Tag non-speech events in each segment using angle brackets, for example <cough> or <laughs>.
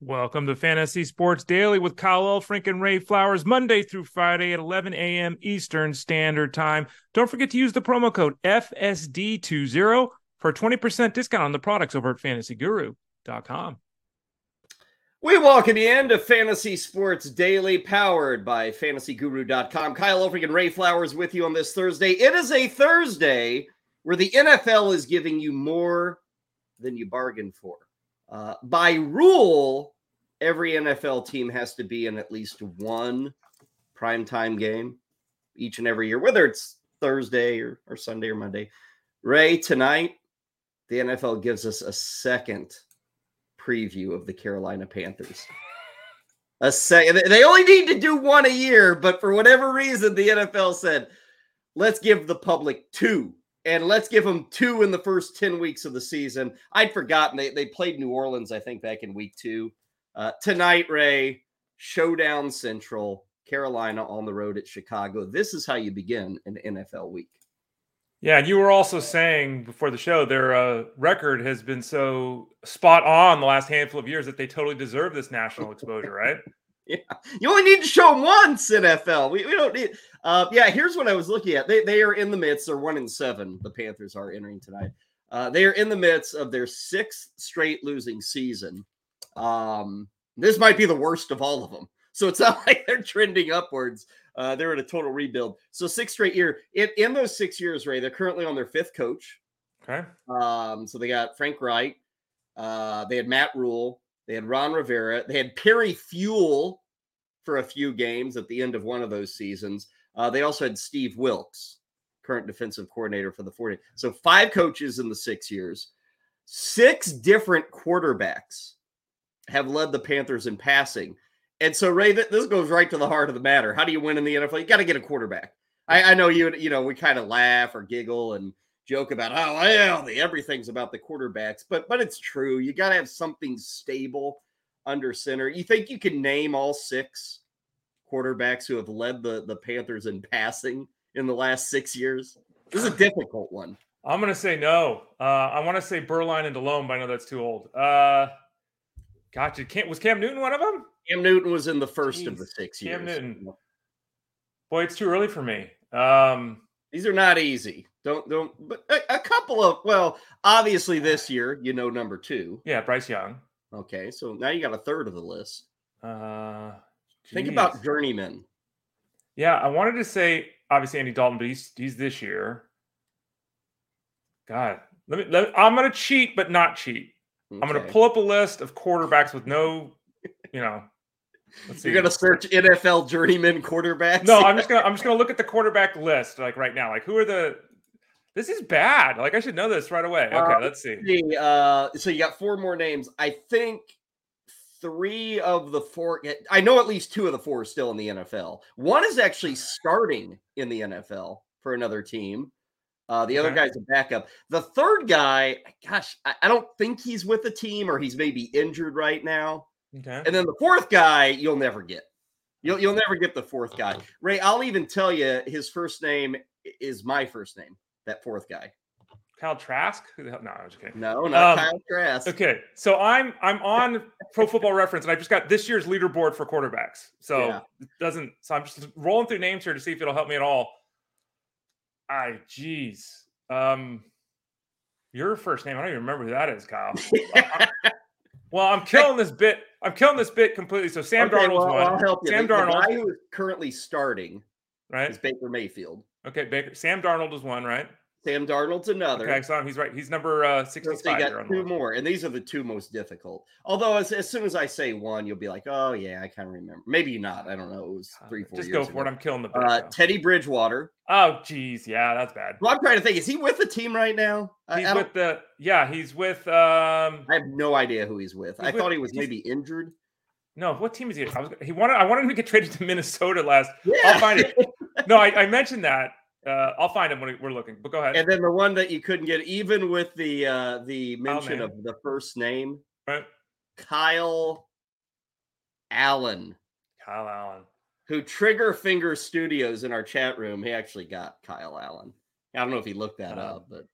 Welcome to Fantasy Sports Daily with Kyle Elfrink and Ray Flowers, Monday through Friday at 11 a.m. Eastern Standard Time. Don't forget to use the promo code FSD20 for a 20% discount on the products over at fantasyguru.com. We welcome you into Fantasy Sports Daily, powered by fantasyguru.com. Kyle Elfrink and Ray Flowers with you on this Thursday. It is a Thursday where the NFL is giving you more than you bargained for. Uh, by rule, every NFL team has to be in at least one primetime game each and every year, whether it's Thursday or, or Sunday or Monday. Ray, tonight, the NFL gives us a second preview of the Carolina Panthers. <laughs> A second. They only need to do one a year, but for whatever reason, the NFL said, let's give the public two and let's give them two in the first 10 weeks of the season. I'd forgotten they, they played New Orleans, I think, back in week two. Uh, tonight, Ray, Showdown Central, Carolina on the road at Chicago. This is how you begin an NFL week. Yeah, and you were also saying before the show their uh, record has been so spot on the last handful of years that they totally deserve this national exposure, right? <laughs> yeah, you only need to show them once NFL. We, we don't need. Uh, yeah, here's what I was looking at. They they are in the midst. They're one in seven. The Panthers are entering tonight. Uh, they are in the midst of their sixth straight losing season. Um, this might be the worst of all of them. So it's <laughs> not like they're trending upwards. Uh, they're in a total rebuild. So six straight year. In, in those six years, Ray, they're currently on their fifth coach. Okay. Um, so they got Frank Reich. Uh, they had Matt Rhule. They had Ron Rivera. They had Perry Fewell for a few games at the end of one of those seasons. Uh, they also had Steve Wilks, current defensive coordinator for the 40. So five coaches in the six years. Six different quarterbacks have led the Panthers in passing. And so, Ray, this goes right to the heart of the matter. How do you win in the NFL? You got to get a quarterback. I, I know you, you know, we kind of laugh or giggle and joke about, oh, well, the, everything's about the quarterbacks, but but it's true. You got to have something stable under center. You think you can name all six quarterbacks who have led the, the Panthers in passing in the last six years? This is a difficult one. I'm going to say no. Uh, I want to say Beuerlein and Delhomme, but I know that's too old. Uh, gotcha. Cam, was Cam Newton one of them? Cam Newton was in the first Jeez, of the six Cam years. Newton. Boy, it's too early for me. Um, These are not easy. Don't don't. But a, a, couple of well, obviously this year you know number two. Yeah, Bryce Young. Okay, so now you got a third of the list. Uh, think about journeyman. Yeah, I wanted to say obviously Andy Dalton, but he's he's this year. God, let me. Let, I'm going to cheat, but not cheat. Okay. I'm going to pull up a list of quarterbacks with no, you know. You're gonna search NFL journeyman quarterbacks. No, I'm <laughs> just gonna I'm just gonna look at the quarterback list like right now. Like who are the this is bad. Like I should know this right away. Okay, uh, let's see. Uh, so you got four more names. I think three of the four. I know at least two of the four are still in the NFL. One is actually starting in the NFL for another team. Uh, the other guy's a backup. The third guy, gosh, I, I, don't think he's with a team or he's maybe injured right now. Okay. And then the fourth guy, you'll never get. You'll you'll never get the fourth guy. Ray, I'll even tell you his first name is my first name that fourth guy? Kyle Trask? <laughs> No, I'm just kidding. No, not um, Kyle Trask. Okay, so I'm I'm on Pro Football Reference, and I just got this year's leaderboard for quarterbacks. So yeah. it doesn't. So I'm just rolling through names here to see if it'll help me at all. I, geez, um, your first name. I don't even remember who that is, Kyle. <laughs> well, I'm killing this bit. I'm killing this bit completely. So Sam okay, Darnold's well, one. I'll help you. Sam the, Darnold, the guy who is currently starting, right, is Baker Mayfield. Okay, Baker. Sam Darnold is one, right? Sam Darnold's another. Okay, so he's right. He's number uh, 65. So got two more, and these are the two most difficult. Although, as, as soon as I say one, you'll be like, "Oh yeah, I kind of remember." Maybe not. I don't know. It was three, four. Just go for ago. it. I'm killing the. Uh, Teddy Bridgewater. Oh, geez, yeah, that's bad. Well, I'm trying to think. Is he with the team right now? He's I, I with the. Yeah, he's with. um I have no idea who he's with. He's I with, thought he was maybe injured. No, what team is he? I was. He wanted. I wanted him to get traded to Minnesota last. Yeah. I'll find it. no, I, I mentioned that uh, I'll find him when we're looking. But go ahead. And then the one that you couldn't get, even with the uh, the mention oh, of the first name, right? Kyle Allen. Kyle Allen, who Trigger Finger Studios in our chat room, he actually got Kyle Allen. I don't know if he looked that uh, up, but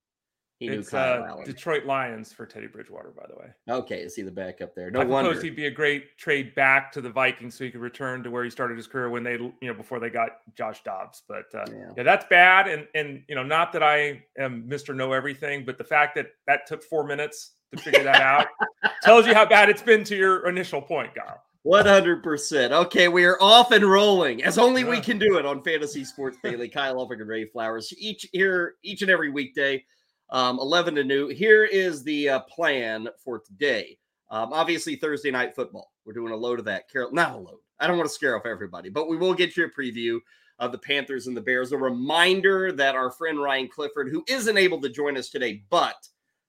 He it's uh, Detroit Lions for Teddy Bridgewater, by the way. Okay, is he the backup there? No I wonder. he'd be a great trade back to the Vikings so he could return to where he started his career when they, you know, before they got Josh Dobbs. But uh, yeah. yeah. that's bad. And and you know, not that I am Mr. Know Everything, but the fact that that took four minutes to figure that out <laughs> tells you how bad it's been to your initial point, Kyle. 100%. Okay, we are off and rolling as only we can do it on Fantasy Sports Daily. Kyle Elfrink and Ray Flowers each here each and every weekday um, 11 to new. Here is the uh, plan for today. Um, obviously, Thursday night football. We're doing a load of that. Carol, not a load. I don't want to scare off everybody, but we will get you a preview of the Panthers and the Bears. A reminder that our friend Ryan Clifford, who isn't able to join us today, but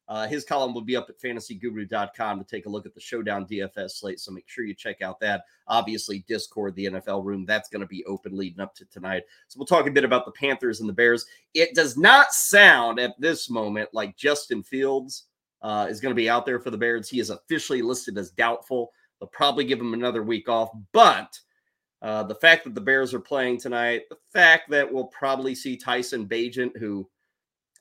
uh, his column will be up at fantasyguru.com to take a look at the Showdown DFS slate. So make sure you check out that. Obviously, Discord, the NFL room, that's going to be open leading up to tonight. So we'll talk a bit about the Panthers and the Bears. It does not sound at this moment like Justin Fields uh, is going to be out there for the Bears. He is officially listed as doubtful. They'll probably give him another week off. But uh, the fact that the Bears are playing tonight, the fact that we'll probably see Tyson Bagent, who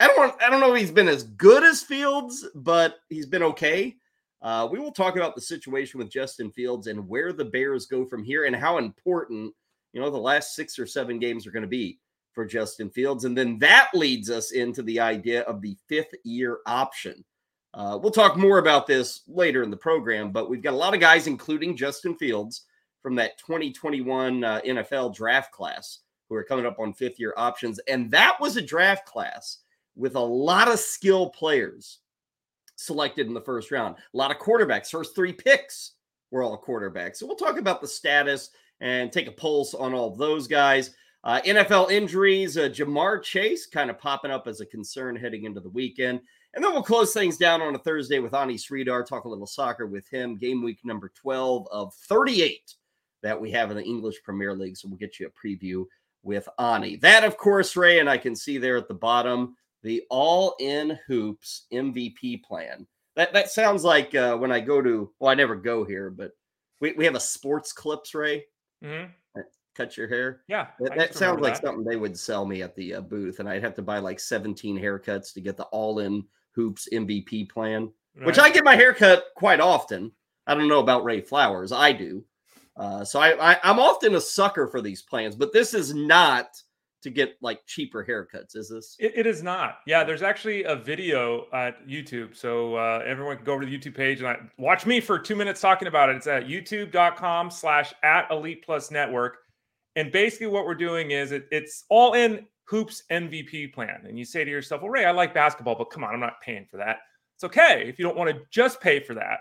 I don't want, I don't know if he's been as good as Fields, but he's been okay. Uh, we will talk about the situation with Justin Fields and where the Bears go from here and how important, you know, the last six or seven games are going to be for Justin Fields. And then that leads us into the idea of the fifth year option. Uh, we'll talk more about this later in the program, but we've got a lot of guys, including Justin Fields from that 2021 uh, NFL draft class, who are coming up on fifth year options. And that was a draft class with a lot of skill players selected in the first round. A lot of quarterbacks. First three picks were all quarterbacks. So we'll talk about the status and take a pulse on all those guys. Uh, NFL injuries, uh, Ja'Marr Chase kind of popping up as a concern heading into the weekend. And then we'll close things down on a Thursday with Ani Sridhar, talk a little soccer with him. Game week number 12 of 38 that we have in the English Premier League. So we'll get you a preview with Ani. That, of course, Ray, and I can see there at the bottom the all in hoops MVP plan. That that sounds like uh, when I go to well, I never go here, but we, we have a sports clips, Ray. Mm-hmm. Cut your hair. Yeah, that, that sounds like that. something they would sell me at the uh, booth, and I'd have to buy like 17 haircuts to get the all in hoops MVP plan, right. which I get my haircut quite often. I don't know about Ray Flowers, I do. Uh, so I, I I'm often a sucker for these plans, but this is not to get like cheaper haircuts is this? It, it is not. Yeah there's actually a video at youtube so uh, everyone can go over to the youtube page and I, watch me for two minutes talking about it. It's at youtube.com slash at elite plus network and basically what we're doing is it, it's all in hoops mvp plan and you say to yourself well ray i like basketball but come on i'm not paying for that. It's okay if you don't want to just pay for that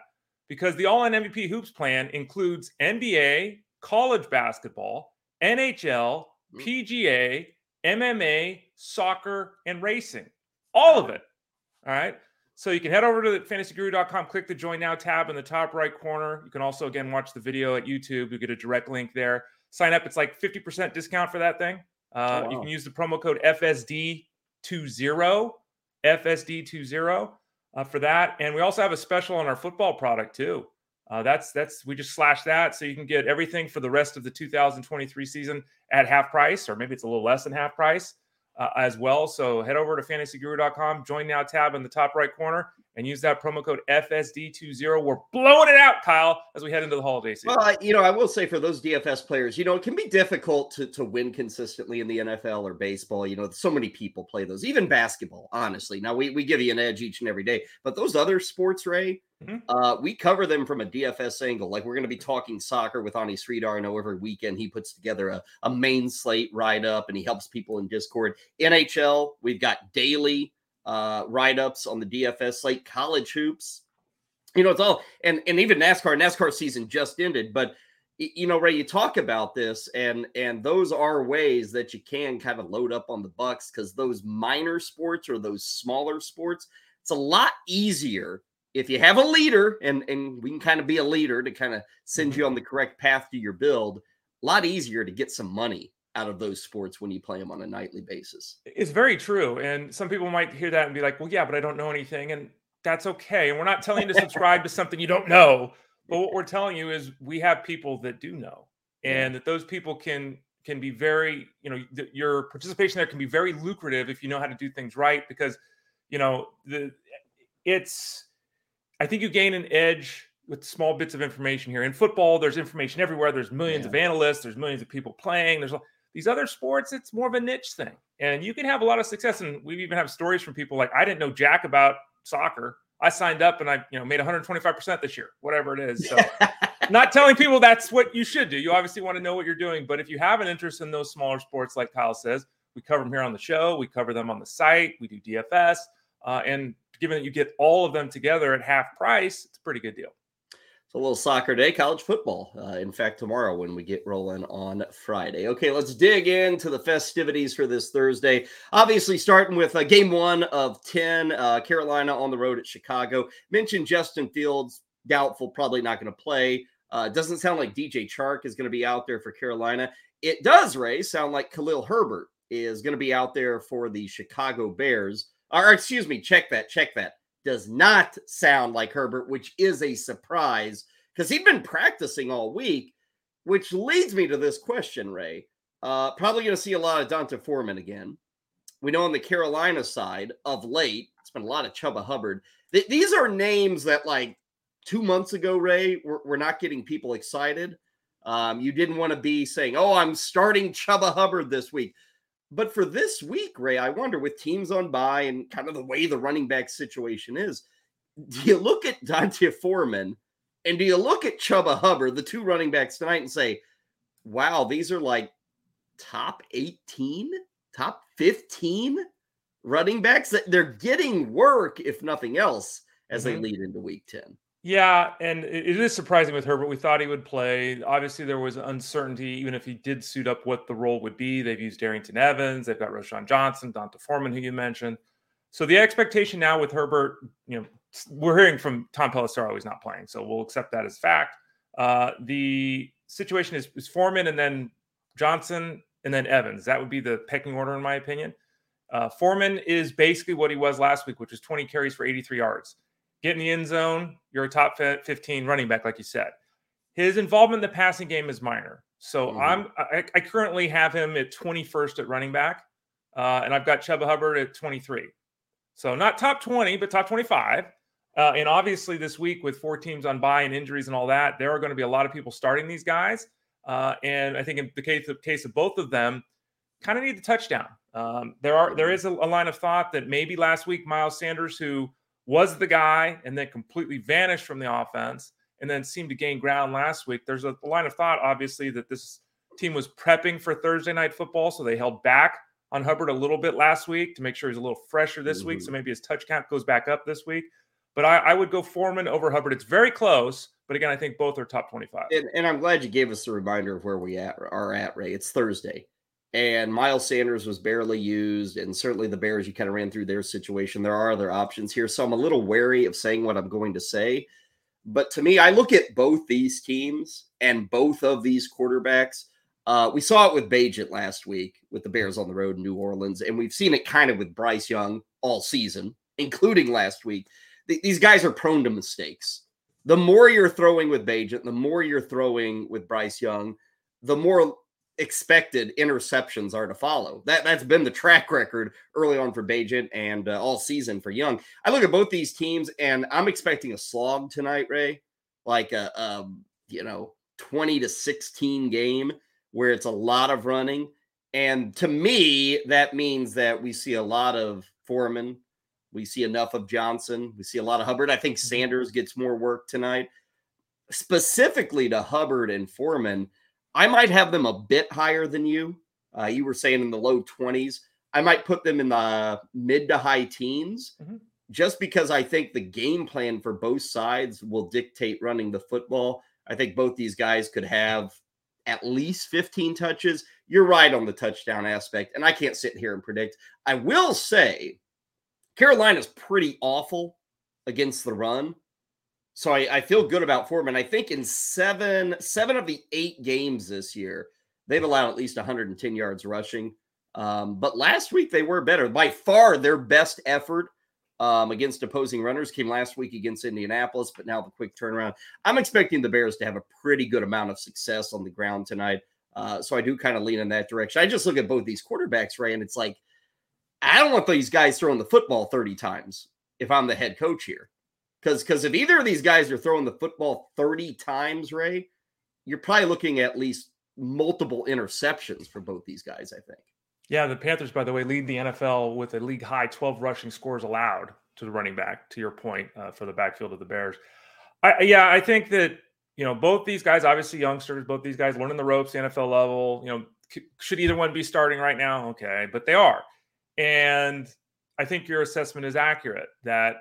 because the all in mvp hoops plan includes nba college basketball nhl PGA, MMA, soccer, and racing. All of it. All right. So you can head over to fantasyguru.com, click the join now tab in the top right corner. You can also, again, watch the video at YouTube. You get a direct link there. Sign up. It's like 50% discount for that thing. Uh, oh, wow. You can use the promo code FSD20, FSD20 uh, for that. And we also have a special on our football product too. Uh, that's that's we just slash that so you can get everything for the rest of the 2023 season at half price, or maybe it's a little less than half price uh, as well. So head over to fantasyguru.com, join now tab in the top right corner, and use that promo code FSD20. We're blowing it out, Kyle, as we head into the holiday season. Well, you know, I will say for those DFS players, you know, it can be difficult to, to win consistently in the NFL or baseball. You know, so many people play those, even basketball, honestly. Now, we, we give you an edge each and every day, but those other sports, Ray, mm-hmm. uh, we cover them from a DFS angle. Like we're going to be talking soccer with Ani Sridhar. I know every weekend he puts together a, a main slate write up and he helps people in Discord. NHL, we've got daily uh, write ups on the DFS slate, college hoops. You know, it's all and and even NASCAR. NASCAR season just ended, but you know, Ray, you talk about this, and and those are ways that you can kind of load up on the bucks because those minor sports or those smaller sports, it's a lot easier if you have a leader, and and we can kind of be a leader to kind of send mm-hmm. you on the correct path to your build. A lot easier to get some money out of those sports when you play them on a nightly basis. It's very true. And some people might hear that and be like, well, yeah, but I don't know anything. And that's okay. And we're not telling you to <laughs> subscribe to something you don't know. But what we're telling you is we have people that do know and that those people can can be very, you know, th- your participation there can be very lucrative if you know how to do things right because You know, the it's I think you gain an edge with small bits of information here. In football, there's information everywhere. There's millions yeah. of analysts, there's millions of people playing. There's these other sports, it's more of a niche thing. And you can have a lot of success. And we even have stories from people like I didn't know jack about soccer. I signed up and I, you know, made 125% this year, whatever it is. So <laughs> not telling people that's what you should do. You obviously want to know what you're doing. But if you have an interest in those smaller sports, like Kyle says, we cover them here on the show. We cover them on the site. We do DFS. Uh, and given that you get all of them together at half price, it's a pretty good deal It's a little soccer day, college football. Uh, in fact, tomorrow when we get rolling on Friday. Okay, let's dig into the festivities for this Thursday. Obviously, starting with uh, game one of 10, uh, Carolina on the road at Chicago. Mentioned Justin Fields, doubtful, probably not going to play. Uh, doesn't sound like DJ Chark is going to be out there for Carolina. It does, Ray, sound like Khalil Herbert is going to be out there for the Chicago Bears. Or, excuse me, check that, check that does not sound like Herbert, which is a surprise because he'd been practicing all week, which leads me to this question, Ray. Uh, probably going to see a lot of D'Onta Foreman again. We know on the Carolina side of late, it's been a lot of Chuba Hubbard. Th- these are names that, like, two months ago, Ray, we're, we're not getting people excited. Um, you didn't want to be saying, oh, I'm starting Chuba Hubbard this week. But for this week, Ray, I wonder with teams on by and kind of the way the running back situation is, do you look at D'Onta Foreman and do you look at Chuba Hubbard, the two running backs tonight, and say, wow, these are like top 18, top 15 running backs that they're getting work, if nothing else, as mm-hmm. they lead into week 10. Yeah, and it is surprising with Herbert. We thought he would play. Obviously, there was uncertainty, even if he did suit up, what the role would be. They've used Darrynton Evans. They've got Roschon Johnson, D'Onta Foreman, who you mentioned. So the expectation now with Herbert, you know, we're hearing from Tom Pelissero he's not playing, so we'll accept that as fact. Uh, the situation is, is Foreman and then Johnson and then Evans. That would be the pecking order, in my opinion. Uh, Foreman is basically what he was last week, which was 20 carries for 83 yards get in the end zone, you're a top 15 running back, like you said. His involvement in the passing game is minor. So mm-hmm. I'm I, I, currently have him at 21st at running back, uh, and I've got Chuba Hubbard at 23. So not top 20, but top 25. Uh, and obviously, this week with four teams on bye and injuries and all that, there are going to be a lot of people starting these guys. Uh, and I think in the case of, case of both of them, kind of need the touchdown. Um, there are there mm-hmm. a, a line of thought that maybe last week Miles Sanders, who was the guy and then completely vanished from the offense and then seemed to gain ground last week. There's a line of thought, obviously, that this team was prepping for Thursday night football. So they held back on Hubbard a little bit last week to make sure he's a little fresher this mm-hmm. week. So mm-hmm. maybe his touch count goes back up this week. But I, I, would go Foreman over Hubbard. It's very close. But again, I think both are top 25. And, and I'm glad you gave us a reminder of where we at, are at, Ray. It's Thursday and Miles Sanders was barely used, and certainly the Bears, you kind of ran through their situation. There are other options here, so I'm a little wary of saying what I'm going to say. But to me, I look at both these teams and both of these quarterbacks. Uh, we saw it with Bagent last week with the Bears on the road in New Orleans, and we've seen it kind of with Bryce Young all season, including last week. Th- these guys are prone to mistakes. The more you're throwing with Bagent, the more you're throwing with Bryce Young, the more expected interceptions are to follow. That that's been the track record early on for Bagent and uh, all season for Young. I look at both these teams and I'm expecting a slog tonight, Ray, like a, a you know 20 to 16 game where it's a lot of running. And to me, that means that we see a lot of Foreman. We see enough of Johnson. We see a lot of Hubbard. I think mm-hmm. Sanders gets more work tonight. Specifically to Hubbard and Foreman, I might have them a bit higher than you. Uh, you were saying in the low 20s. I might put them in the mid to high teens mm-hmm. just because I think the game plan for both sides will dictate running the football. I think both these guys could have at least 15 touches. You're right on the touchdown aspect, and I can't sit here and predict. I will say Carolina's pretty awful against the run. So I, I feel good about Foreman. I think in seven seven of the eight games this year, they've allowed at least 110 yards rushing. Um, but last week they were better. By far, their best effort um, against opposing runners came last week against Indianapolis, but now the quick turnaround. I'm expecting the Bears to have a pretty good amount of success on the ground tonight. Uh, so I do kind of lean in that direction. I just look at both these quarterbacks, Ray, and it's like I don't want these guys throwing the football 30 times if I'm the head coach here. Because because if either of these guys are throwing the football 30 times, Ray, you're probably looking at least multiple interceptions for both these guys, I think. Yeah, the Panthers, by the way, lead the NFL with a league high 12 rushing scores allowed to the running back, to your point, uh, for the backfield of the Bears. I, yeah, I think that, you know, both these guys, obviously youngsters, both these guys learning the ropes, the NFL level, you know, should either one be starting right now? Okay, but they are. And I think your assessment is accurate that,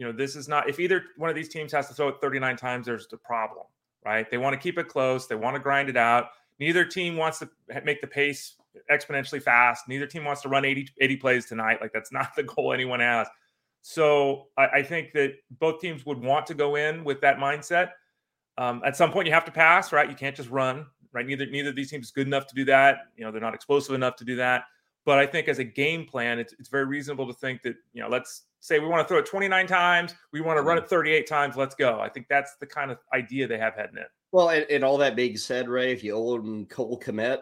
you know, this is not, if either one of these teams has to throw it 39 times, there's the problem, right? They want to keep it close, they want to grind it out. Neither team wants to make the pace exponentially fast. Neither team wants to run 80, 80 plays tonight. Like, that's <laughs> not the goal anyone has. So I, I think that both teams would want to go in with that mindset. Um, at some point, you have to pass, right? You can't just run, right? Neither neither of these teams is good enough to do that. You know, they're not explosive enough to do that. But I think as a game plan, it's, it's very reasonable to think that, you know, let's say we want to throw it 29 times, we want to run mm-hmm. it 38 times, let's go. I think that's the kind of idea they have heading in. Well, and, and all that being said, Ray, if you own Cole Kmet,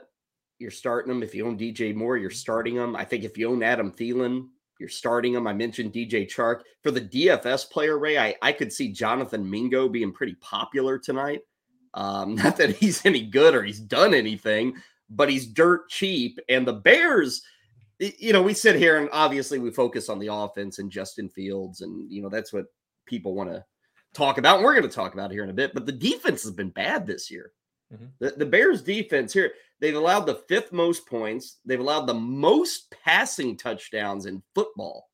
you're starting him. If you own DJ Moore, you're starting him. I think if you own Adam Thielen, you're starting him. I mentioned DJ Chark. For the DFS player, Ray, I, I could see Jonathan Mingo being pretty popular tonight. Um, <laughs> not that he's any good or he's done anything, but he's dirt cheap. And the Bears, you know, we sit here and obviously we focus on the offense and Justin Fields, and you know that's what people want to talk about. And we're going to talk about here in a bit. But the defense has been bad this year. Mm-hmm. The, the Bears defense here, they've allowed the fifth most points. They've allowed the most passing touchdowns in football.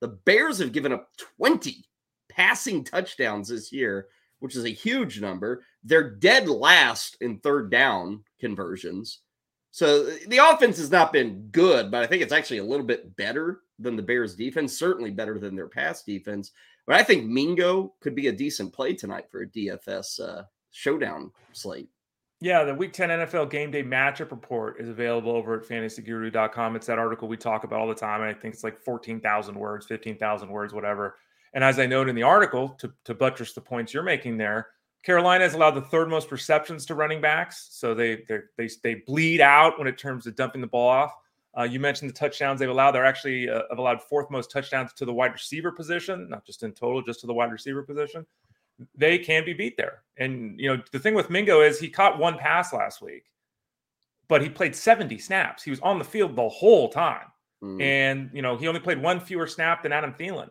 The Bears have given up 20 passing touchdowns this year, which is a huge number. They're dead last in third down conversions. So the offense has not been good, but I think it's actually a little bit better than the Bears defense, certainly better than their past defense. But I think Mingo could be a decent play tonight for a DFS uh, showdown slate. Yeah, the Week 10 NFL Game Day Matchup Report is available over at fantasyguru.com. It's that article we talk about all the time. I think it's like 14,000 words, 15,000 words, whatever. And as I note in the article, to, to buttress the points you're making there, Carolina has allowed the third most receptions to running backs. So they they they bleed out when it comes to dumping the ball off. Uh, you mentioned the touchdowns they've allowed. They're actually uh, have allowed fourth most touchdowns to the wide receiver position, not just in total, just to the wide receiver position they can be beat there. And you know, the thing with Mingo is he caught one pass last week, but he played 70 snaps. He was on the field the whole time. Mm. And you know, he only played one fewer snap than Adam Thielen.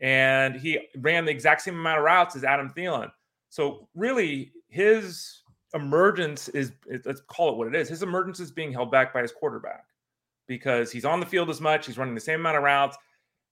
And he ran the exact same amount of routes as Adam Thielen. So really his emergence is let's call it what it is. His emergence is being held back by his quarterback because he's on the field as much, he's running the same amount of routes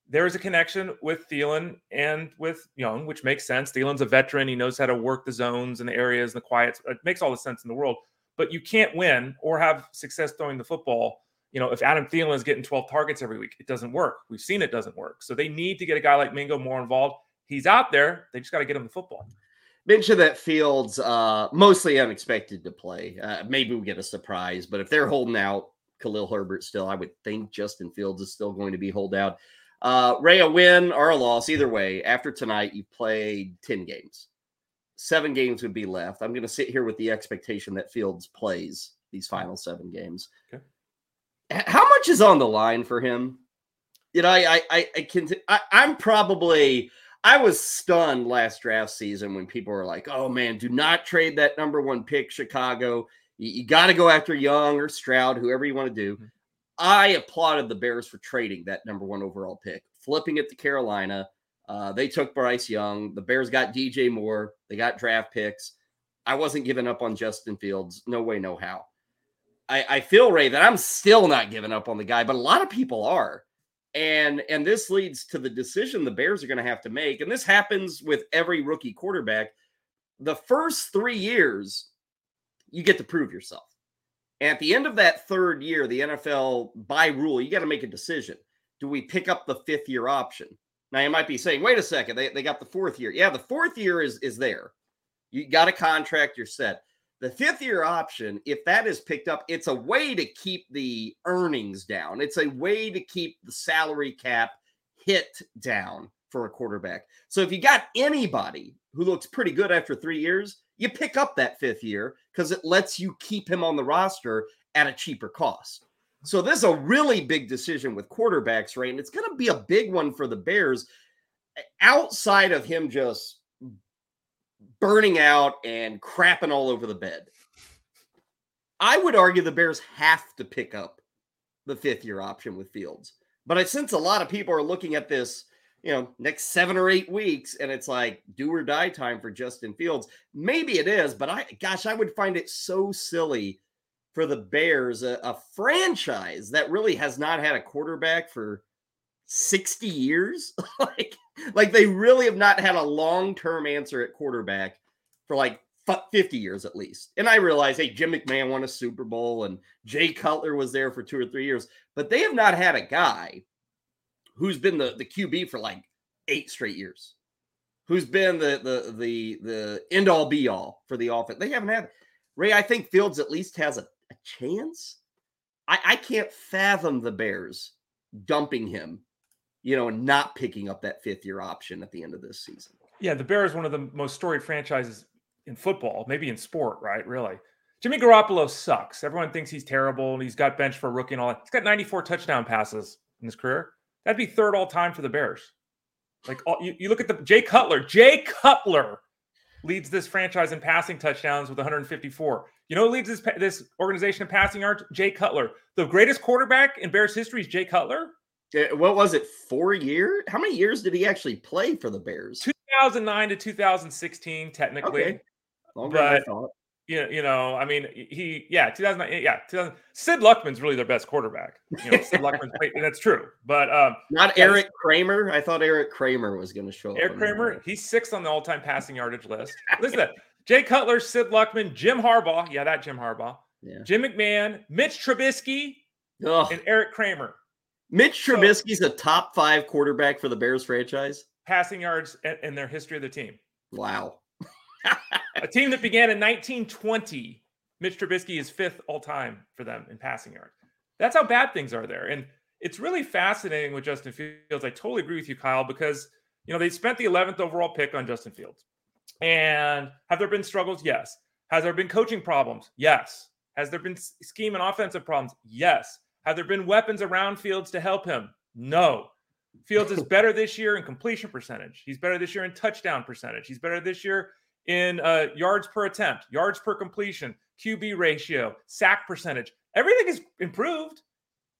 there is a connection with Thielen and with Young, which makes sense. Thielen's a veteran. He knows how to work the zones and the areas and the quiets. It makes all the sense in the world. But you can't win or have success throwing the football. You know, if Adam Thielen is getting 12 targets every week, it doesn't work. We've seen it doesn't work. So they need to get a guy like Mingo more involved. He's out there. They just got to get him the football. Mention that Fields uh, mostly unexpected to play. Uh, maybe we get a surprise, but if they're holding out Khalil Herbert still, I would think Justin Fields is still going to be hold out. Uh, Ray, a win or a loss, either way, after tonight, you played 10 games. Seven games would be left. I'm going to sit here with the expectation that Fields plays these final seven games. Okay. How much is on the line for him? You know, I, I, I can, I, I'm probably, I was stunned last draft season when people were like, oh man, do not trade that number one pick, Chicago. You, you got to go after Young or Stroud, whoever you want to do. Mm-hmm. I applauded the Bears for trading that number one overall pick, flipping it to Carolina. Uh, they took Bryce Young. The Bears got DJ Moore. They got draft picks. I wasn't giving up on Justin Fields. No way, no how. I, I feel Ray that I'm still not giving up on the guy, but a lot of people are. And and this leads to the decision the Bears are going to have to make. And this happens with every rookie quarterback. The first three years, you get to prove yourself. At the end of that third year, the NFL, by rule, you got to make a decision. Do we pick up the fifth year option? Now you might be saying, wait a second, they, they got the fourth year. Yeah, the fourth year is is there. You got a contract, you're set. The fifth year option, if that is picked up, it's a way to keep the earnings down. It's a way to keep the salary cap hit down for a quarterback. So if you got anybody who looks pretty good after three years, you pick up that fifth year because it lets you keep him on the roster at a cheaper cost. So this is a really big decision with quarterbacks, right? And it's going to be a big one for the Bears outside of him just burning out and crapping all over the bed. I would argue the Bears have to pick up the fifth year option with Fields. But I sense a lot of people are looking at this, you know, next seven or eight weeks, and it's like do or die time for Justin Fields. Maybe it is, but I, gosh, I would find it so silly for the Bears, a, a franchise that really has not had a quarterback for 60 years. <laughs> like, like they really have not had a long term answer at quarterback for like 50 years at least. And I realize, hey, Jim McMahon won a Super Bowl and Jay Cutler was there for two or three years, but they have not had a guy who's been the, the QB for like eight straight years, who's been the the the the end all be all for the offense. They haven't had Ray. I think Fields at least has a, a chance. I, I can't fathom the Bears dumping him, you know, and not picking up that fifth year option at the end of this season. Yeah, the Bears, one of the most storied franchises in football, maybe in sport, right? Really. Jimmy Garoppolo sucks. Everyone thinks he's terrible and he's got bench for a rookie and all that. He's got 94 touchdown passes in his career. That'd be third all time for the Bears. Like all, you, you look at the Jay Cutler. Jay Cutler leads this franchise in passing touchdowns with 154. You know leads this this organization in passing yards? Jay Cutler. The greatest quarterback in Bears history is Jay Cutler. What was it? Four years? How many years did he actually play for the Bears? 2009 to 2016, technically. Okay. Longer but, than I thought. You, you know, I mean, he, yeah, 2009, yeah, 2000, Sid Luckman's really their best quarterback. You know, Sid Luckman's, <laughs> that's true. But um, not Eric Kramer. I thought eric Kramer was going to show up. Eric Kramer, he's sixth on the all time passing yardage list. Listen to that. Jay Cutler, Sid Luckman, Jim Harbaugh. Yeah, that Jim Harbaugh. Yeah. Jim McMahon, Mitch Trubisky, Ugh. and eric Kramer. Mitch Trubisky's so, a top five quarterback for the Bears franchise. Passing yards in their history of the team. Wow <laughs> a team that began in 1920. Mitch Trubisky is fifth all time for them in passing yards. That's how bad things are there. And it's really fascinating with Justin Fields. I totally agree with you, Kyle, because you know they spent the 11th overall pick on Justin Fields. And have there been struggles? Yes. Has there been coaching problems? Yes. Has there been scheme and offensive problems? Yes. Have there been weapons around Fields to help him? No. Fields is <laughs> better this year in completion percentage. He's better this year in touchdown percentage. He's better this year in uh, yards per attempt, yards per completion, QB ratio, sack percentage. Everything is improved.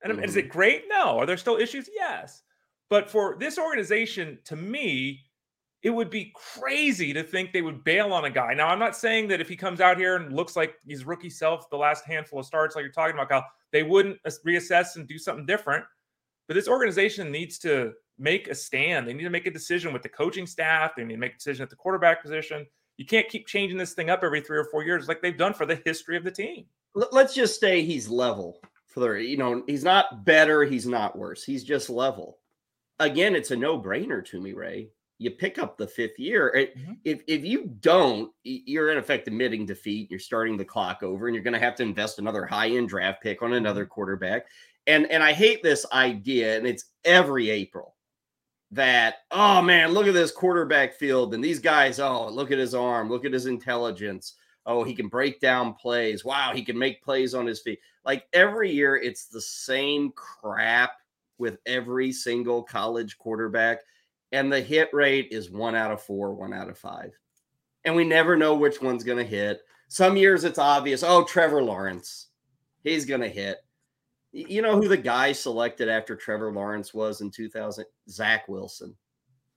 And mm-hmm. is it great? No. Are there still issues? Yes. But for this organization, to me, it would be crazy to think they would bail on a guy. Now, I'm not saying that if he comes out here and looks like his rookie self the last handful of starts, like you're talking about, Kyle, they wouldn't reassess and do something different. But this organization needs to make a stand. They need to make a decision with the coaching staff. They need to make a decision at the quarterback position. You can't keep changing this thing up every three or four years like they've done for the history of the team. Let's just say he's level for the, you know, he's not better, he's not worse. He's just level. Again, it's a no-brainer to me, Ray. You pick up the fifth year. Mm-hmm. If if you don't, you're in effect admitting defeat. You're starting the clock over, and you're going to have to invest another high-end draft pick on another mm-hmm. quarterback. And and I hate this idea, and it's every April that, oh man, look at this quarterback field. And these guys, oh, look at his arm, look at his intelligence. Oh, he can break down plays. Wow, he can make plays on his feet. Like every year, it's the same crap with every single college quarterback. And the hit rate is one out of four, one out of five. And we never know which one's going to hit. Some years it's obvious. Oh, Trevor Lawrence, he's going to hit. You know who the guy selected after Trevor Lawrence was in 2000? Zach Wilson.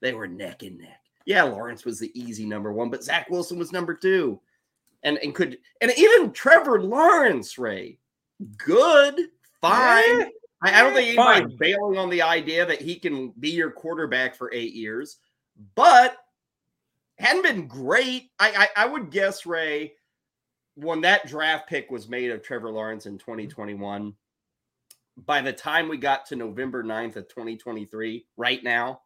They were neck and neck. Yeah, Lawrence was the easy number one, but Zach Wilson was number two. And and could and even Trevor Lawrence, Ray, good, fine. Yeah, I, I, don't think anybody's bailing on the idea that he can be your quarterback for eight years, but hadn't been great. I, I, I would guess, Ray, when that draft pick was made of Trevor Lawrence in 2021 by the time we got to November 9th of 2023, right now,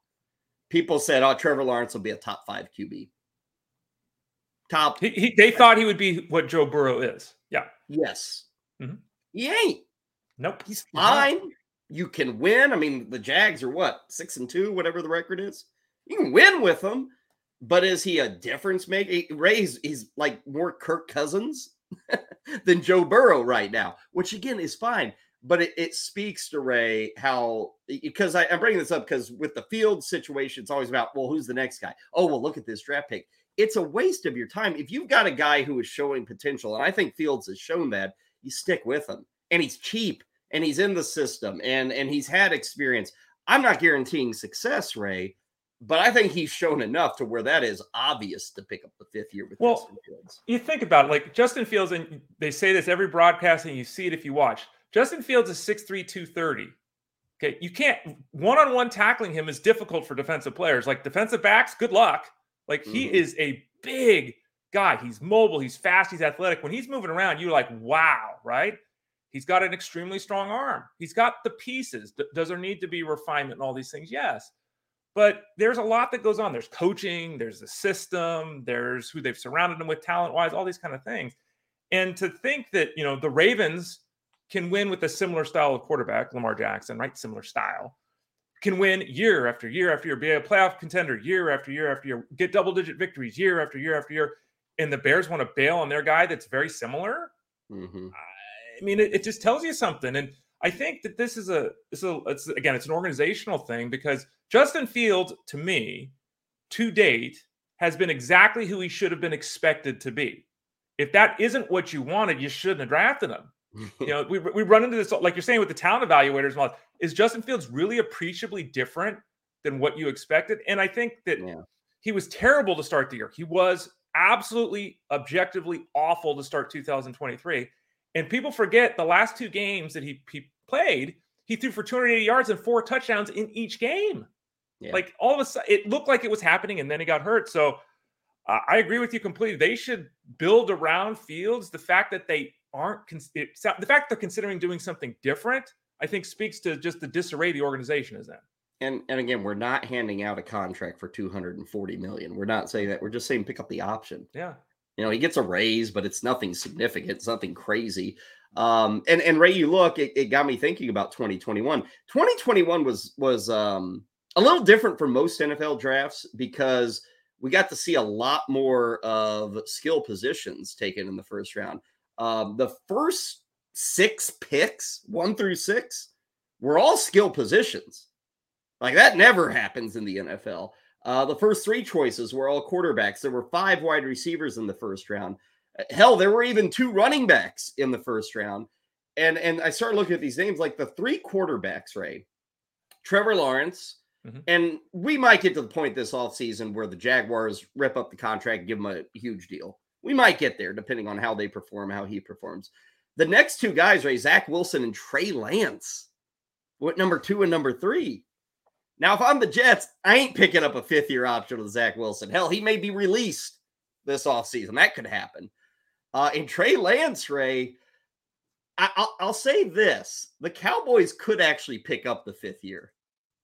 people said, oh, Trevor Lawrence will be a top five QB. Top. He, he, they thought he would be what Joe Burrow is. Yeah. Yes. Mm-hmm. He ain't. Nope. He's fine. You can win. I mean, the Jags are what, six and two, whatever the record is? You can win with them, but is he a difference maker? Ray's he's like more Kirk Cousins <laughs> than Joe Burrow right now, which again is fine. but it, it speaks to Ray how because I, I'm bringing this up because with the field situation, it's always about well, who's the next guy? Oh, well, look at this draft pick. It's a waste of your time if you've got a guy who is showing potential, and I think Fields has shown that. You stick with him, and he's cheap, and he's in the system, and and he's had experience. I'm not guaranteeing success, Ray, but I think he's shown enough to where that is obvious to pick up the fifth year with well, Justin Fields. You think about it, like Justin Fields, and they say this every broadcast, and you see it if you watch. Justin Fields is 6'3, 230. Okay. You can't one on one tackling him is difficult for defensive players. Like defensive backs, good luck. Like he mm-hmm. is a big guy. He's mobile, he's fast, he's athletic. When he's moving around, you're like, wow, right? He's got an extremely strong arm. He's got the pieces. Does there need to be refinement and all these things? Yes. But there's a lot that goes on. There's coaching, there's the system, there's who they've surrounded him with talent wise, all these kind of things. And to think that, you know, the Ravens can win with a similar style of quarterback, Lamar Jackson, right? Similar style, can win year after year after year, be a playoff contender year after year after year, get double digit victories year after year after year. And the Bears want to bail on their guy that's very similar. Mm-hmm. I mean, it, it, just tells you something. And I think that this is a, this is a it's, again, it's an organizational thing because Justin Fields, to me, to date, has been exactly who he should have been expected to be. If that isn't what you wanted, you shouldn't have drafted him you know, we, we run into this, like you're saying with the talent evaluators. Is Justin Fields really appreciably different than what you expected? And I think that yeah. he was terrible to start the year. He was absolutely objectively awful to start 2023. And people forget the last two games that he, he played, he threw for 280 yards and four touchdowns in each game. Yeah. Like all of a sudden, it looked like it was happening, and then he got hurt. So uh, I agree with you completely. They should build around Fields. The fact that they aren't it, the fact they're considering doing something different i think speaks to just the disarray the organization is in and and again we're not handing out a contract for 240 million we're not saying that we're just saying pick up the option yeah you know he gets a raise but it's nothing significant it's nothing crazy um and and ray you look it, it got me thinking about 2021 2021 was was um a little different from most nfl drafts because we got to see a lot more of skill positions taken in the first round um, the first six picks, one through six, were all skill positions. Like that never happens in the NFL. Uh, the first three choices were all quarterbacks. There were five wide receivers in the first round. Hell, there were even two running backs in the first round. And and I started looking at these names like the three quarterbacks, Ray, Trevor Lawrence, mm-hmm. and we might get to the point this offseason where the Jaguars rip up the contract, give him a huge deal. We might get there depending on how they perform, how he performs. The next two guys are Zach Wilson and Trey Lance. What number two and number three? Now, if I'm the Jets, I ain't picking up a fifth year option with Zach Wilson. Hell, he may be released this offseason. That could happen. Uh, and Trey Lance, Ray, I, will say this the Cowboys could actually pick up the fifth year.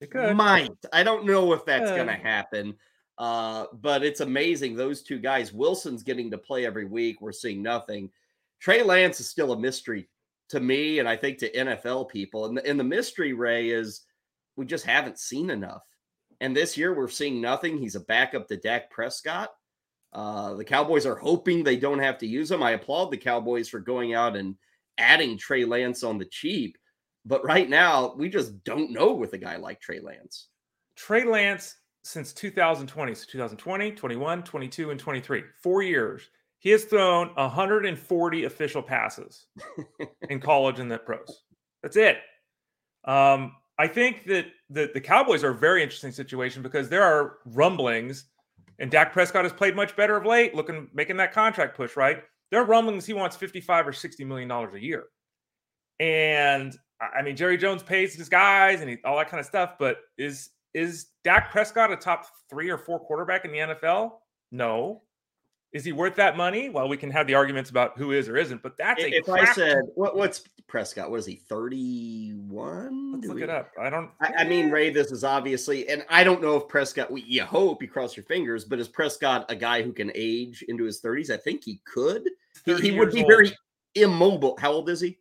They could. Might. I don't know if that's going to happen. Uh, but it's amazing those two guys. Wilson's getting to play every week. We're seeing nothing. Trey Lance is still a mystery to me, and I think to NFL people. And the, and the mystery, Ray, is we just haven't seen enough. And this year we're seeing nothing. He's a backup to Dak Prescott. Uh, the Cowboys are hoping they don't have to use him. I applaud the Cowboys for going out and adding Trey Lance on the cheap. But right now, we just don't know with a guy like Trey Lance. Trey Lance since 2020, so 2020, 21, 22, and 23, four years, he has thrown 140 official passes <laughs> in college and the pros. That's it. Um, I think that the, the Cowboys are a very interesting situation because there are rumblings, and Dak Prescott has played much better of late, looking making that contract push, right? There are rumblings he wants 55 or 60 million dollars a year. And I mean, Jerry Jones pays his guys and he, all that kind of stuff, but is is Dak Prescott a top three or four quarterback in the NFL? No. Is he worth that money? Well, we can have the arguments about who is or isn't, but that's a. If I said what, what's Prescott? What is he? Thirty-one? Let's look we, it up. I don't. I, I, mean, Ray, this is obviously, and I don't know if Prescott. We, You hope you cross your fingers, but is Prescott a guy who can age into his thirties? I think he could. He, he would be old. very immobile. How old is he?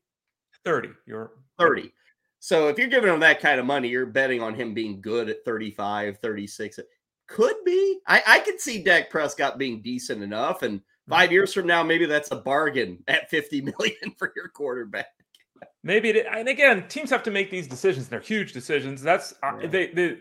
Thirty. You're thirty. So if you're giving him that kind of money, you're betting on him being good at 35, 36. Could be. I, I could see Dak Prescott being decent enough. And five years from now, maybe that's a bargain at 50 <laughs> million for your quarterback. Maybe it, and again, teams have to make these decisions. They're huge decisions. That's uh, yeah. they, they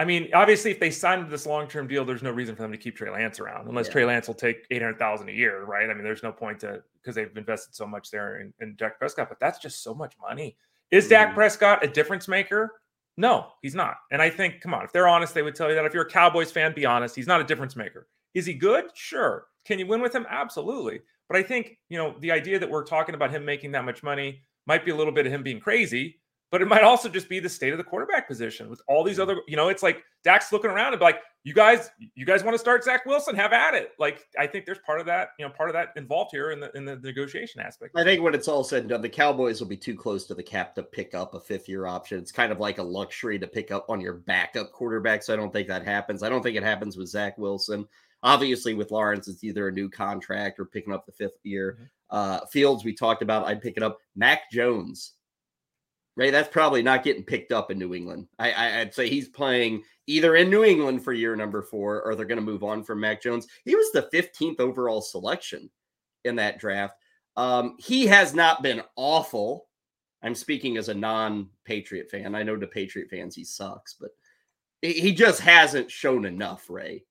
I mean, obviously, if they signed this long-term deal, there's no reason for them to keep Trey Lance around, unless yeah. Trey Lance will take eight hundred thousand a year, right? I mean, there's no point to because they've invested so much there in, in Dak Prescott, but that's just so much money. Is mm-hmm. Dak Prescott a difference maker? No, he's not. And I think, come on, if they're honest, they would tell you that. If you're a Cowboys fan, be honest. He's not a difference maker. Is he good? Sure. Can you win with him? Absolutely. But I think, you know, the idea that we're talking about him making that much money might be a little bit of him being crazy but it might also just be the state of the quarterback position with all these other, you know, it's like Dak's looking around and be like, you guys, you guys want to start Zach Wilson, have at it. Like, I think there's part of that, you know, part of that involved here in the in the negotiation aspect. I think when it's all said and done, the Cowboys will be too close to the cap to pick up a fifth year option. It's kind of like a luxury to pick up on your backup quarterback. So I don't think that happens. I don't think it happens with Zach Wilson. Obviously, with Lawrence, it's either a new contract or picking up the fifth year. Mm-hmm. Uh, Fields, we talked about, I'd pick it up. Mac Jones, right? That's probably not getting picked up in New England. I, would say he's playing either in New England for year number four, or they're going to move on from Mac Jones. He was the 15th overall selection in that draft. Um, he has not been awful. I'm speaking as a non-Patriot fan. I know to Patriot fans he sucks, but he just hasn't shown enough, Ray.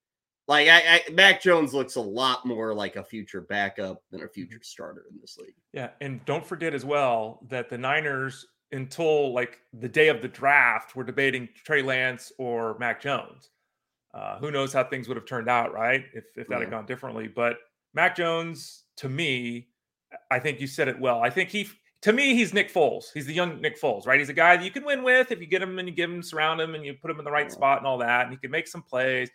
Like I, I, Mac Jones looks a lot more like a future backup than a future starter in this league. Yeah, and don't forget as well that the Niners until like the day of the draft, we're debating Trey Lance or Mac Jones. Uh, who knows how things would have turned out, right? If if that yeah. had gone differently. But Mac Jones, to me, I think you said it well. I think he, to me, he's Nick Foles. He's the young Nick Foles, right? He's a guy that you can win with if you get him and you give him, surround him, and you put him in the right spot and all that, and he can make some plays.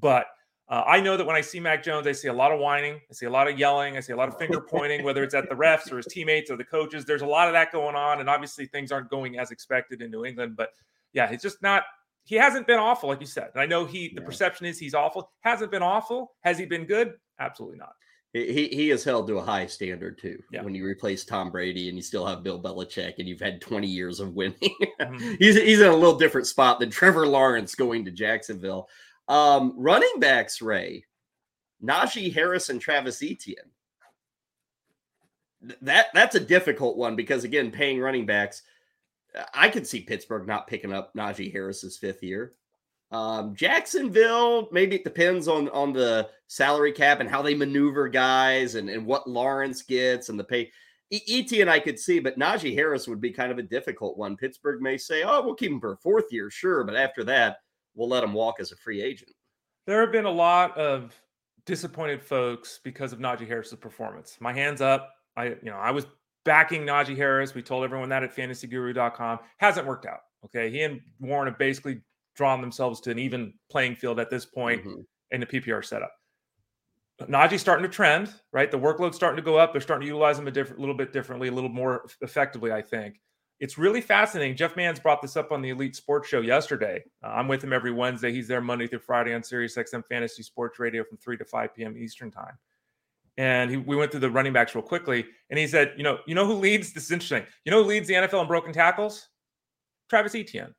But uh, I know that when I see Mac Jones, I see a lot of whining, I see a lot of yelling, I see a lot of finger <laughs> pointing, whether it's at the refs or his teammates or the coaches. There's a lot of that going on, and obviously things aren't going as expected in New England. But yeah, he's just not. He hasn't been awful, like you said. And I know he. The perception is he's awful. Hasn't been awful. Has he been good? Absolutely not. He he is held to a high standard too. Yeah. When you replace Tom Brady and you still have Bill Belichick and you've had 20 years of winning, <laughs> mm-hmm. he's he's in a little different spot than Trevor Lawrence going to Jacksonville. Um, running backs, Ray, Najee Harris and Travis Etienne. That that's a difficult one because again, paying running backs, I could see Pittsburgh not picking up Najee Harris's fifth year. Um, Jacksonville, maybe it depends on on the salary cap and how they maneuver guys and, and what Lawrence gets and the pay. Etienne I could see, but Najee Harris would be kind of a difficult one. Pittsburgh may say, "Oh, we'll keep him for a fourth year, sure," but after that, we'll let him walk as a free agent. There have been a lot of disappointed folks because of Najee Harris's performance. My hands up. I, you know, I was backing Najee Harris. We told everyone that at fantasyguru.com. Hasn't worked out. Okay. He and Warren have basically drawn themselves to an even playing field at this point mm-hmm. in the PPR setup. Najee's starting to trend, right? The workload's starting to go up. They're starting to utilize him a different, little bit differently, a little more effectively, I think it's really fascinating. Jeff Mans brought this up on the Elite Sports Show yesterday. Uh, I'm with him every Wednesday. He's there Monday through Friday on Sirius XM Fantasy Sports Radio from 3 to 5 p.m. Eastern Time. And he, we went through the running backs real quickly. And he said, you know, you know who leads? This is interesting. You know who leads the NFL in broken tackles? Travis Etienne.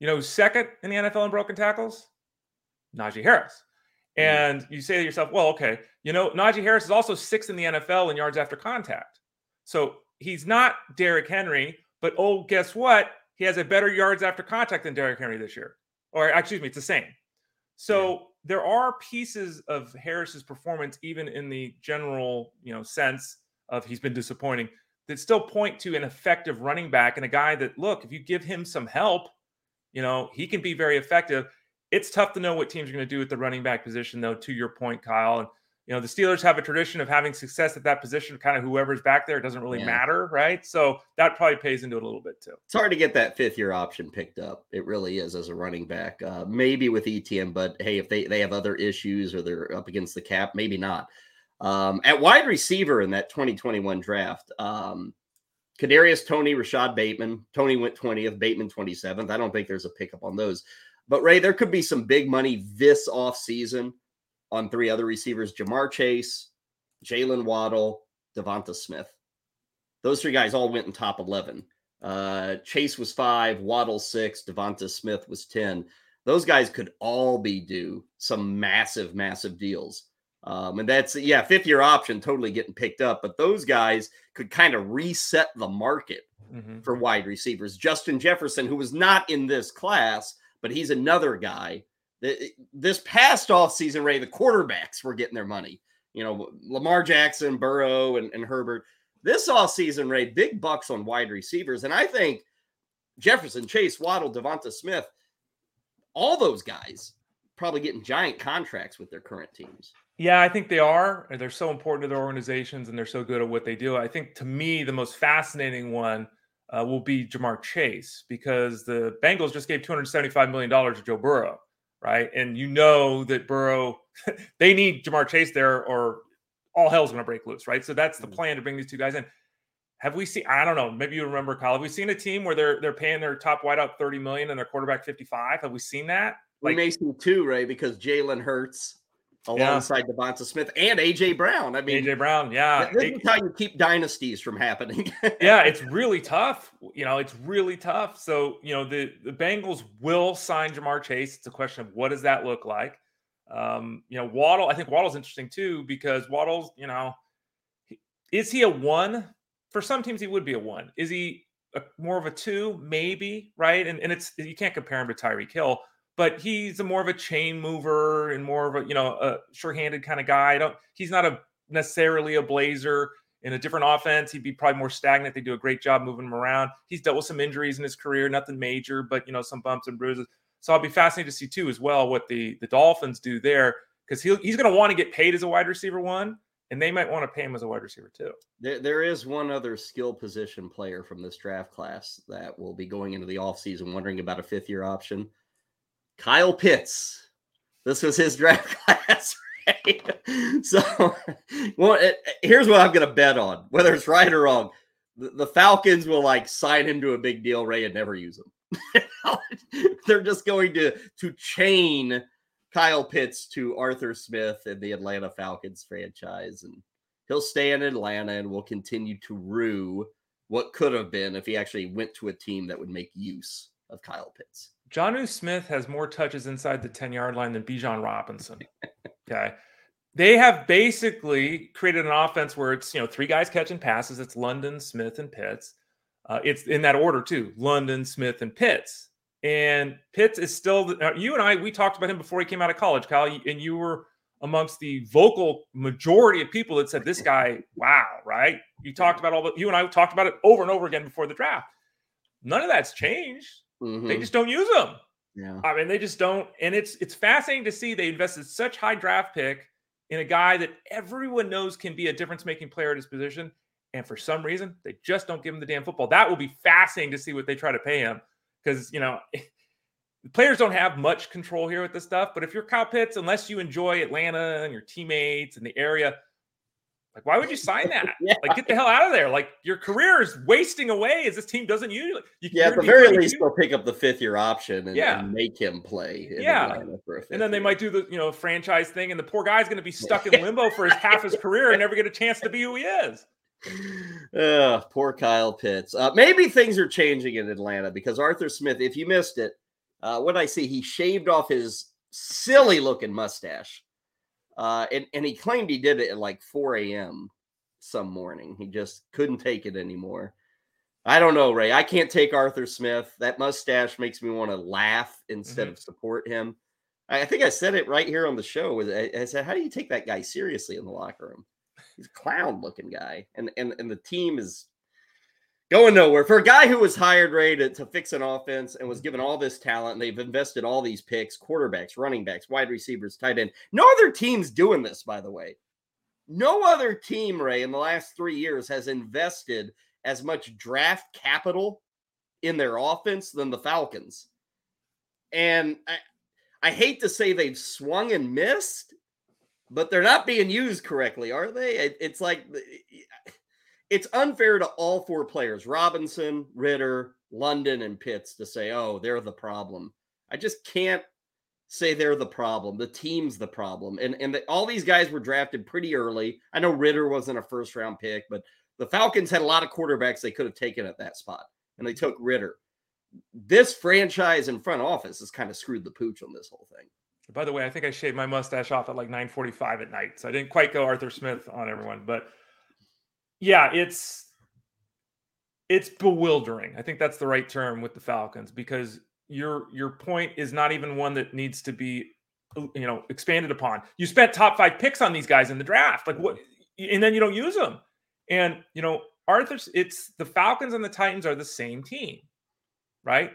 You know who's second in the NFL in broken tackles? Najee Harris. And you say to yourself, well, okay, you know, Najee Harris is also sixth in the NFL in yards after contact. So he's not Derrick Henry, but oh, guess what? He has a better yards after contact than Derrick Henry this year. Or excuse me, it's the same. So yeah. there are pieces of Harris's performance, even in the general, you know, sense of he's been disappointing, that still point to an effective running back and a guy that look, if you give him some help, you know, he can be very effective. It's tough to know what teams are going to do with the running back position, though, to your point, Kyle. And you know, the Steelers have a tradition of having success at that position, kind of whoever's back there, it doesn't really yeah. matter, right? So that probably pays into it a little bit too. It's hard to get that fifth year option picked up. It really is as a running back. Uh, maybe with Etienne, but hey, if they, they have other issues or they're up against the cap, maybe not. Um, at wide receiver in that 2021 draft, um, Kadarius Toney, Rashod Bateman. Toney went 20th, Bateman 27th. I don't think there's a pickup on those. But Ray, there could be some big money this off season on three other receivers Ja'Marr Chase, Jaylen Waddle, DeVonta Smith. Those three guys all went in top 11. Uh, Chase was five, Waddle six, DeVonta Smith was 10. Those guys could all be due some massive, massive deals Um, and that's yeah, fifth year option totally getting picked up. But those guys could kind of reset the market mm-hmm. for wide receivers. Justin Jefferson, who was not in this class, but he's another guy. This past off season, Ray, the quarterbacks were getting their money. You know, Lamar Jackson, Burrow, and, and Herbert. This off season, Ray, big bucks on wide receivers. And I think Jefferson, Chase, Waddle, DeVonta Smith, all those guys probably getting giant contracts with their current teams. Yeah, I think they are. They're so important to their organizations and they're so good at what they do. I think to me, the most fascinating one uh, will be Ja'Marr Chase because the Bengals just gave $275 million to Joe Burrow, right? And you know that Burrow, <laughs> they need Ja'Marr Chase there or all hell's going to break loose, right? So that's the mm. plan to bring these two guys in. Have we seen? I don't know. Maybe you remember, Kyle. Have we seen a team where they're they're paying their top wideout thirty million and their quarterback fifty five? Have we seen that? Like, we may see two, Ray, because Jalen Hurts alongside yeah. DeVonta Smith and AJ Brown. I mean, AJ Brown, yeah. This is how you keep dynasties from happening. <laughs> yeah, it's really tough. You know, it's really tough. So, you know, the the Bengals will sign Ja'Marr Chase. It's a question of what does that look like. Um, you know, Waddle. I think Waddle's interesting too because Waddle's, you know, is he a one? For some teams, he would be a one. Is he a, more of a two? Maybe, right? And and it's you can't compare him to Tyreek Hill but he's a more of a chain mover and more of a you know a sure-handed kind of guy. I don't he's not a necessarily a blazer in a different offense. He'd be probably more stagnant. They do a great job moving him around. He's dealt with some injuries in his career, nothing major, but you know some bumps and bruises. So I'll be fascinated to see too as well what the the Dolphins do there because he he's going to want to get paid as a wide receiver one, and they might want to pay him as a wide receiver too. There, there is one other skill position player from this draft class that will be going into the offseason wondering about a fifth year option. Kyle Pitts. This was his draft <laughs> class. So, well, here's what I'm going to bet on, whether it's right or wrong. The, the, Falcons will like sign him to a big deal, Ray, and never use him. <laughs> They're just going to to chain Kyle Pitts to Arthur Smith and the Atlanta Falcons franchise, and he'll stay in Atlanta and will continue to rue what could have been if he actually went to a team that would make use of Kyle Pitts. Jonnu Smith has more touches inside the 10 yard line than Bijan Robinson. <laughs> Okay. They have basically created an offense where it's, you know, three guys catching passes. It's London, Smith, and Pitts. Uh, it's in that order too London, Smith, and Pitts. And Pitts is still, you and I, we talked about him before he came out of college, Kyle, and you were amongst the vocal majority of people that said, this <laughs> guy, wow, right? You talked about all the, you and I talked about it over and over again before the draft. None of that's changed. Mm-hmm. They just don't use them. Yeah. I mean, they just don't. And it's it's fascinating to see they invested such high draft pick in a guy that everyone knows can be a difference making player at his position. And for some reason, they just don't give him the damn football. That will be fascinating to see what they try to pay him. Because, you know, <laughs> players don't have much control here with this stuff. But if you're Kyle Pitts, unless you enjoy Atlanta and your teammates and the area, like, why would you sign that? <laughs> yeah. Like, get the hell out of there. Like, your career is wasting away as this team doesn't use you. Yeah, at the very least, they'll pick up the fifth year option and, yeah. and make him play. yeah. and then they might do the, you know, franchise thing, and the poor guy's going to be <laughs> stuck in limbo for his half his career and never get a chance to be who he is. Uh, poor Kyle Pitts. Uh, maybe things are changing in Atlanta because Arthur Smith, if you missed it, uh, what I see, he shaved off his silly looking mustache uh, and, and he claimed he did it at like 4 a.m. some morning. He just couldn't take it anymore. I don't know, Ray. I can't take Arthur Smith. That mustache makes me want to laugh instead mm-hmm. of support him. I think I said it right here on the show. I said, "How do you take that guy seriously in the locker room? He's a clown-looking guy, and and and the team is going nowhere. For a guy who was hired Ray to, to fix an offense and was given all this talent they've invested all these picks quarterbacks running backs wide receivers tight end no other team's doing this by the way. No other team ray in the last three years has invested as much draft capital in their offense than the falcons. And i, I hate to say they've swung and missed but they're not being used correctly are they? It, it's like it's unfair to all four players Robinson, Ridder, London, and Pitts to say, oh, they're the problem. I just can't say they're the problem. The team's the problem. And and the, all these guys were drafted pretty early. I know Ridder wasn't a first round pick, but the Falcons had a lot of quarterbacks they could have taken at that spot, and they took Ridder. This franchise and front office has kind of screwed the pooch on this whole thing. By the way, I think I shaved my mustache off at like 9:45 at night, so I didn't quite go Arthur Smith on everyone. But yeah, it's it's bewildering. I think that's the right term with the Falcons because your your point is not even one that needs to be you know expanded upon. You spent top five picks on these guys in the draft, like what, and then you don't use them. And you know, Arthur's it's the Falcons and the Titans are the same team, right?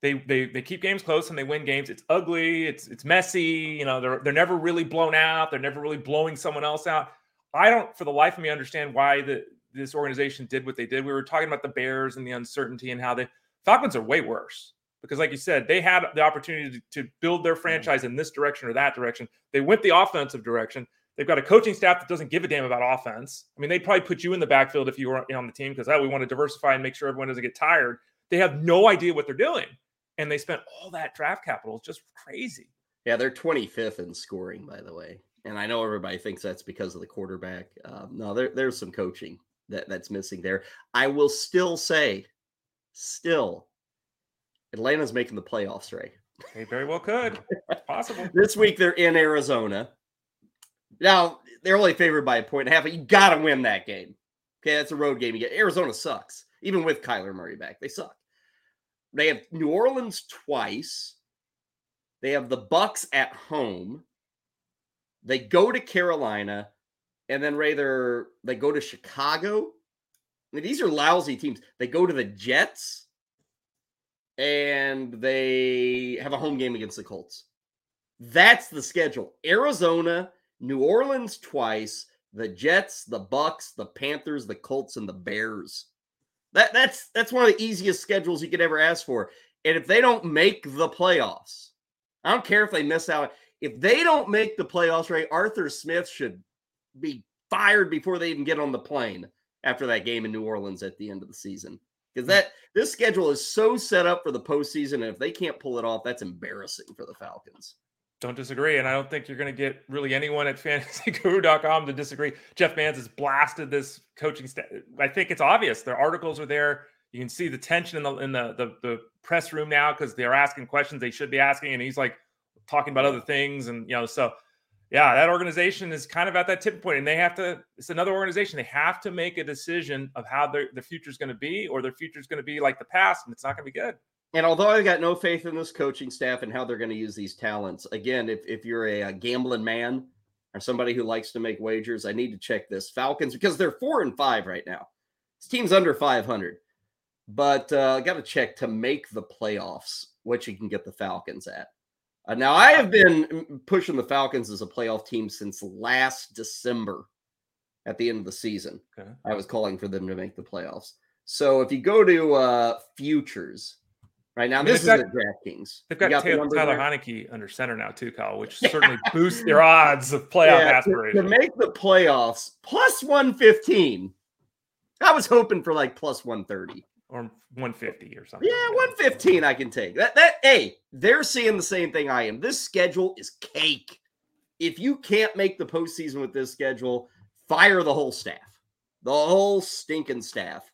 They they they keep games close and they win games. It's ugly, it's it's messy. You know, they're they're never really blown out. They're never really blowing someone else out. I don't, for the life of me, understand why the this organization did what they did. We were talking about the Bears and the uncertainty and how the Falcons are way worse because, like you said, they had the opportunity to, to build their mm-hmm. franchise in this direction or that direction. They went the offensive direction. They've got a coaching staff that doesn't give a damn about offense. I mean, they'd probably put you in the backfield if you were on the team because oh, we want to diversify and make sure everyone doesn't get tired. They have no idea what they're doing, and they spent all that draft capital. It's just crazy. Yeah, they're 25th in scoring, by the way. And I know everybody thinks that's because of the quarterback. Um, no, there, there's some coaching that, that's missing there. I will still say, still, Atlanta's making the playoffs, Ray. They very well could. It's possible. <laughs> this week they're in Arizona. Now they're only favored by a point and a half, but you got to win that game. Okay, that's a road game. You get Arizona sucks, even with Kyler Murray back. They suck. They have New Orleans twice. They have the Bucs at home. They go to Carolina and then rather they go to Chicago. I mean, these are lousy teams. They go to the Jets, and they have a home game against the Colts. That's the schedule. Arizona, New Orleans twice, the Jets, the Bucs, the Panthers, the Colts, and the Bears. That that's that's one of the easiest schedules you could ever ask for. And if they don't make the playoffs, I don't care if they miss out. If they don't make the playoffs, right, Arthur Smith should be fired before they even get on the plane after that game in New Orleans at the end of the season. Because hmm. that this schedule is so set up for the postseason, and if they can't pull it off, that's embarrassing for the Falcons. Don't disagree, and I don't think you're going to get really anyone at <laughs> fantasyguru.com to disagree. Jeff Mans has blasted this coaching staff. I think it's obvious. Their articles are there. You can see the tension in the in the the, the press room now because they're asking questions they should be asking, and he's like talking about other things, and you know, so yeah, that organization is kind of at that tipping point, and they have to. It's another organization. They have to make a decision of how their the future is going to be, or their future is going to be like the past, and it's not going to be good. And although I've got no faith in this coaching staff and how they're going to use these talents, again, if if you're a, a gambling man or somebody who likes to make wagers, I need to check this Falcons because they're four and five right now. This team's under five hundred, but uh, I got to check to make the playoffs what you can get the Falcons at. Uh, now, I have been pushing the Falcons as a playoff team since last December at the end of the season. Okay. I was calling for them to make the playoffs. So if you go to uh, futures, right now, this is DraftKings. They've got, got Taylor, the Tyler Heinicke under center now, too, Kyle, which <laughs> certainly boosts their odds of playoff yeah, aspirations. To, to make the playoffs, plus 115. I was hoping for like plus 130 or 150 or something. Yeah, 115 I can take. That that hey, they're seeing the same thing I am. This schedule is cake. If you can't make the postseason with this schedule, fire the whole staff. The whole stinking staff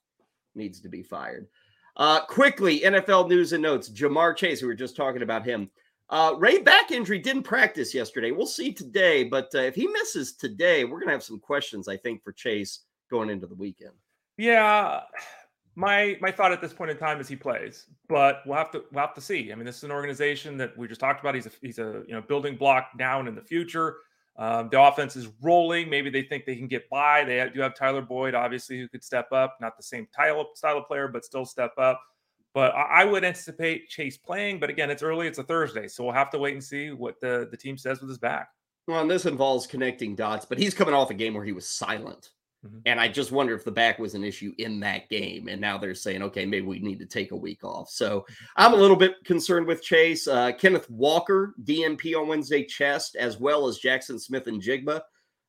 needs to be fired. Uh, quickly, NFL news and notes. Ja'Marr Chase, we were just talking about him. Uh, Ray back injury didn't practice yesterday. We'll see today, but uh, if he misses today, we're gonna have some questions, I think, for Chase going into the weekend. Yeah, my my thought at this point in time is he plays, but we'll have to we'll have to see. I mean, this is an organization that we just talked about. He's a he's a you know building block now and in the future. Um, the offense is rolling. Maybe they think they can get by. They do have Tyler Boyd, obviously, who could step up. Not the same style style of player, but still step up. But I, I would anticipate Chase playing. But again, it's early. It's a Thursday, so we'll have to wait and see what the the team says with his back. Well, and this involves connecting dots, but he's coming off a game where he was silent. Mm-hmm. And I just wonder if the back was an issue in that game. And now they're saying, okay, maybe we need to take a week off. So. I'm a little bit concerned with Chase. Uh, Kenneth Walker, DNP on Wednesday, chest, as well as Jackson Smith-Njigba.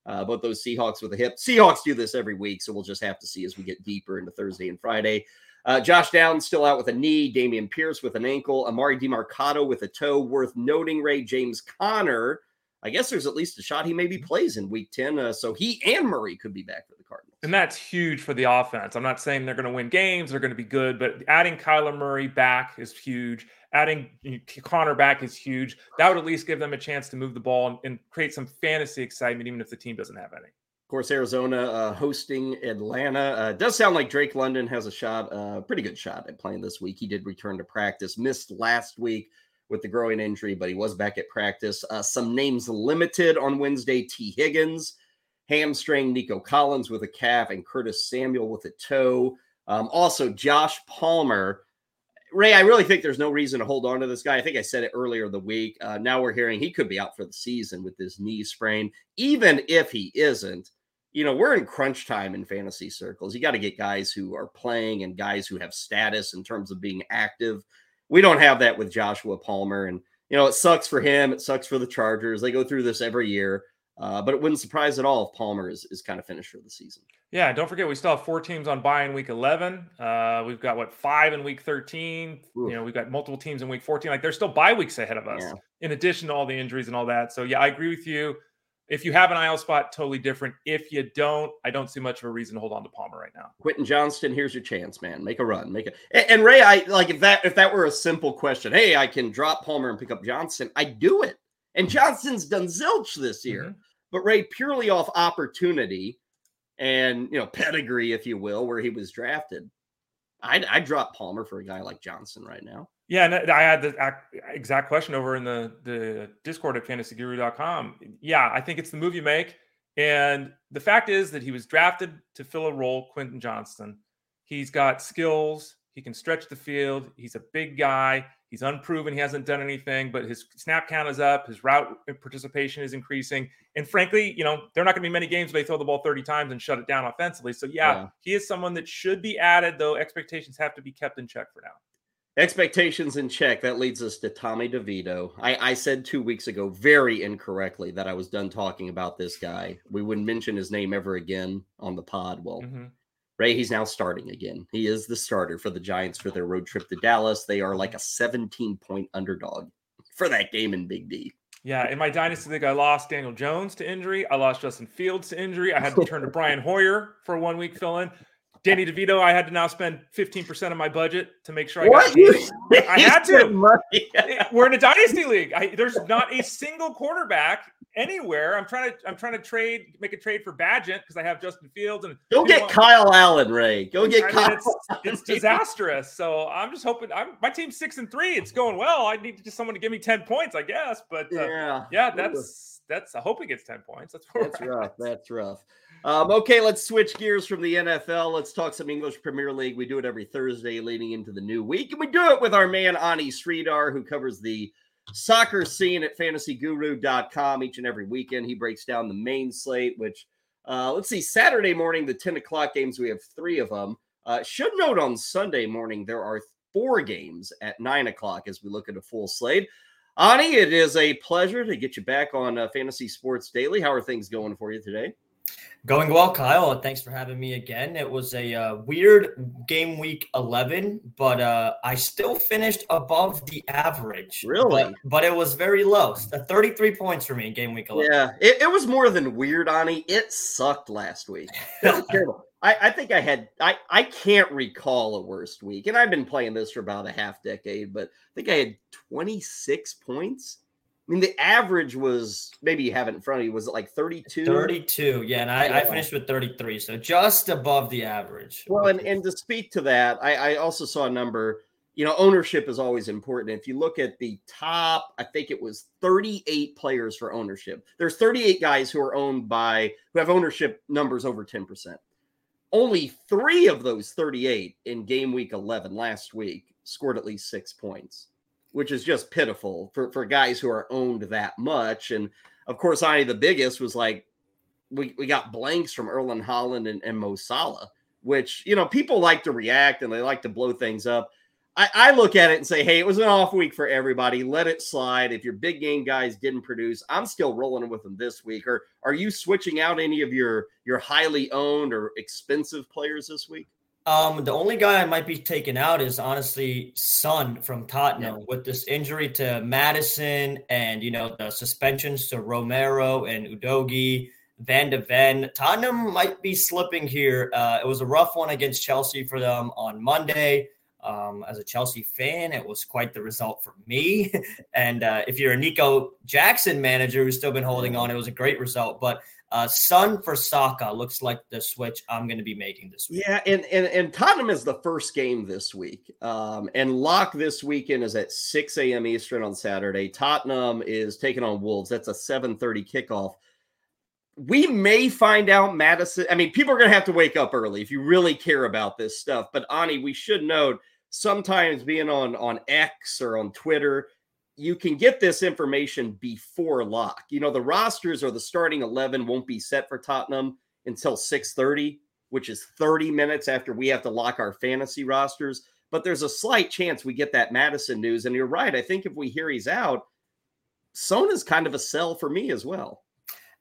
Uh, both those Seahawks with a hip. Seahawks do this every week, so we'll just have to see as we get deeper into Thursday and Friday. Uh, Josh Downs still out with a knee. Dameon Pierce with an ankle. Emari Demercado with a toe. Worth noting, Ray James Conner I guess there's at least a shot he maybe plays in week 10. Uh, so he and Murray could be back for the Cardinals. And that's huge for the offense. I'm not saying they're going to win games, they're going to be good, but adding Kyler Murray back is huge. Adding Conner back is huge. That would at least give them a chance to move the ball and, and create some fantasy excitement, even if the team doesn't have any. Of course, Arizona uh, hosting Atlanta. Uh, does sound like Drake London has a shot, a uh, pretty good shot at playing this week. He did return to practice, missed last week with the growing injury, but he was back at practice. Uh, some names limited on Wednesday Tee Higgins, hamstring, Nico Collins with a calf, and Curtis Samuel with a toe. Um, also, Josh Palmer. Ray, I really think there's no reason to hold on to this guy. I think I said it earlier the week. Uh, now we're hearing he could be out for the season with this knee sprain. Even if he isn't, you know, we're in crunch time in fantasy circles. You got to get guys who are playing and guys who have status in terms of being active. We don't have that with Joshua Palmer. And, you know, it sucks for him. It sucks for the Chargers. They go through this every year. Uh, but it wouldn't surprise at all if Palmer is, is kind of finished for the season. Yeah, don't forget we still have four teams on bye in week 11. Uh, we've got what five in week 13. Oof. You know, we've got multiple teams in week 14. Like there's still bye weeks ahead of us, yeah. in addition to all the injuries and all that. So yeah, I agree with you. If you have an IL spot, totally different. If you don't, I don't see much of a reason to hold on to Palmer right now. Quentin Johnston, here's your chance, man. Make a run. Make it. And Ray, I like if that if that were a simple question. Hey, I can drop Palmer and pick up Johnston. I do it. And Johnston's done zilch this year. Mm-hmm. But Ray, purely off opportunity and you know pedigree, if you will, where he was drafted, I'd, I'd drop Palmer for a guy like Johnson right now. Yeah, and I had the exact question over in the the Discord at fantasyguru.com. Yeah, I think it's the move you make. And the fact is that he was drafted to fill a role, Quentin Johnston. He's got skills, he can stretch the field, he's a big guy, he's unproven, he hasn't done anything, but his snap count is up, his route participation is increasing. And frankly, you know, there are not going to be many games where they throw the ball 30 times and shut it down offensively. So yeah, yeah, he is someone that should be added, though expectations have to be kept in check for now. Expectations in check. That leads us to Tommy DeVito. I, I, said two weeks ago, very incorrectly, that I was done talking about this guy. We wouldn't mention his name ever again on the pod. Well, mm-hmm. Ray, he's now starting again. He is the starter for the Giants for their road trip to Dallas. They are like a 17 point underdog for that game in Big D. Yeah, in my dynasty league, I lost Daniel Jones to injury. I lost Justin Fields to injury. I had to turn to Brian Hoyer for one week fill in. Danny DeVito, I had to now spend 15% of my budget to make sure I what? got I <laughs> had to. <laughs> We're in a dynasty league. I, there's not a single quarterback anywhere. I'm trying to I'm trying to trade, make a trade for Bagent because I have Justin Fields and go get want, Kyle Allen, Ray. Go get I Kyle. Mean, it's, it's, <laughs> disastrous. So I'm just hoping. I'm my team's six and three. It's going well. I need just someone to give me 10 points, I guess. But uh, yeah, yeah, that's that's. I hope he gets 10 points. That's that's rough. That's rough. Um, okay, let's switch gears from the NFL. Let's talk some English Premier League. We do it every Thursday leading into the new week, and we do it with our man Ani Sridhar, who covers the soccer scene at fantasyguru.com each and every weekend. He breaks down the main slate, which uh, let's see, Saturday morning, the 10 o'clock games, we have three of them. Uh, should note on Sunday morning, there are four games at nine o'clock as we look at a full slate. Ani, it is a pleasure to get you back on uh, Fantasy Sports Daily. How are things going for you today? Going well, Kyle. Thanks for having me again. It was a uh, weird game week 11, but uh, I still finished above the average. Really? But, but it was very low. So 33 points for me in game week 11. Yeah, it, it was more than weird, Ani. It sucked last week. <laughs> terrible. I, I think I had I, I can't recall a worst week. And I've been playing this for about a half decade, but I think I had 26 points I mean, the average was maybe you have it in front of you. Was it like 32? 32, yeah. And I, yeah. I finished with 33, so just above the average. Well, and, and to speak to that, I, I also saw a number. You know, ownership is always important. If you look at the top, I think it was 38 players for ownership. There's 38 guys who are owned by who have ownership numbers over 10%. Only three of those 38 in game week 11 last week scored at least six points which is just pitiful for, for guys who are owned that much. And of course, I the biggest was like we, we got blanks from Erling Haaland and, and Mo Salah, which you know people like to react and they like to blow things up. I, I look at it and say, hey, it was an off week for everybody. Let it slide. If your big game guys didn't produce, I'm still rolling with them this week. Or are you switching out any of your your highly owned or expensive players this week? Um, the only guy I might be taking out is honestly Son from Tottenham yeah. with this injury to Madison and you know the suspensions to Romero and Udogie, Van de Ven. Tottenham might be slipping here. Uh, it was a rough one against Chelsea for them on Monday. Um, as a Chelsea fan, it was quite the result for me. <laughs> and uh, if you're a Nico Jackson manager who's still been holding on, it was a great result. But uh, Son for Saka looks like the switch I'm going to be making this week. Yeah, and, and and Tottenham is the first game this week, um, and lock this weekend is at 6 a.m. Eastern on Saturday. Tottenham is taking on Wolves. That's a 7:30 kickoff. We may find out Madison. I mean, people are going to have to wake up early if you really care about this stuff. But Ani, we should note sometimes being on on X or on Twitter, you can get this information before lock. You know, the rosters or the starting 11 won't be set for Tottenham until 6:30, which is 30 minutes after we have to lock our fantasy rosters, but there's a slight chance we get that Madison news and you're right. I think if we hear he's out, Sona's kind of a sell for me as well.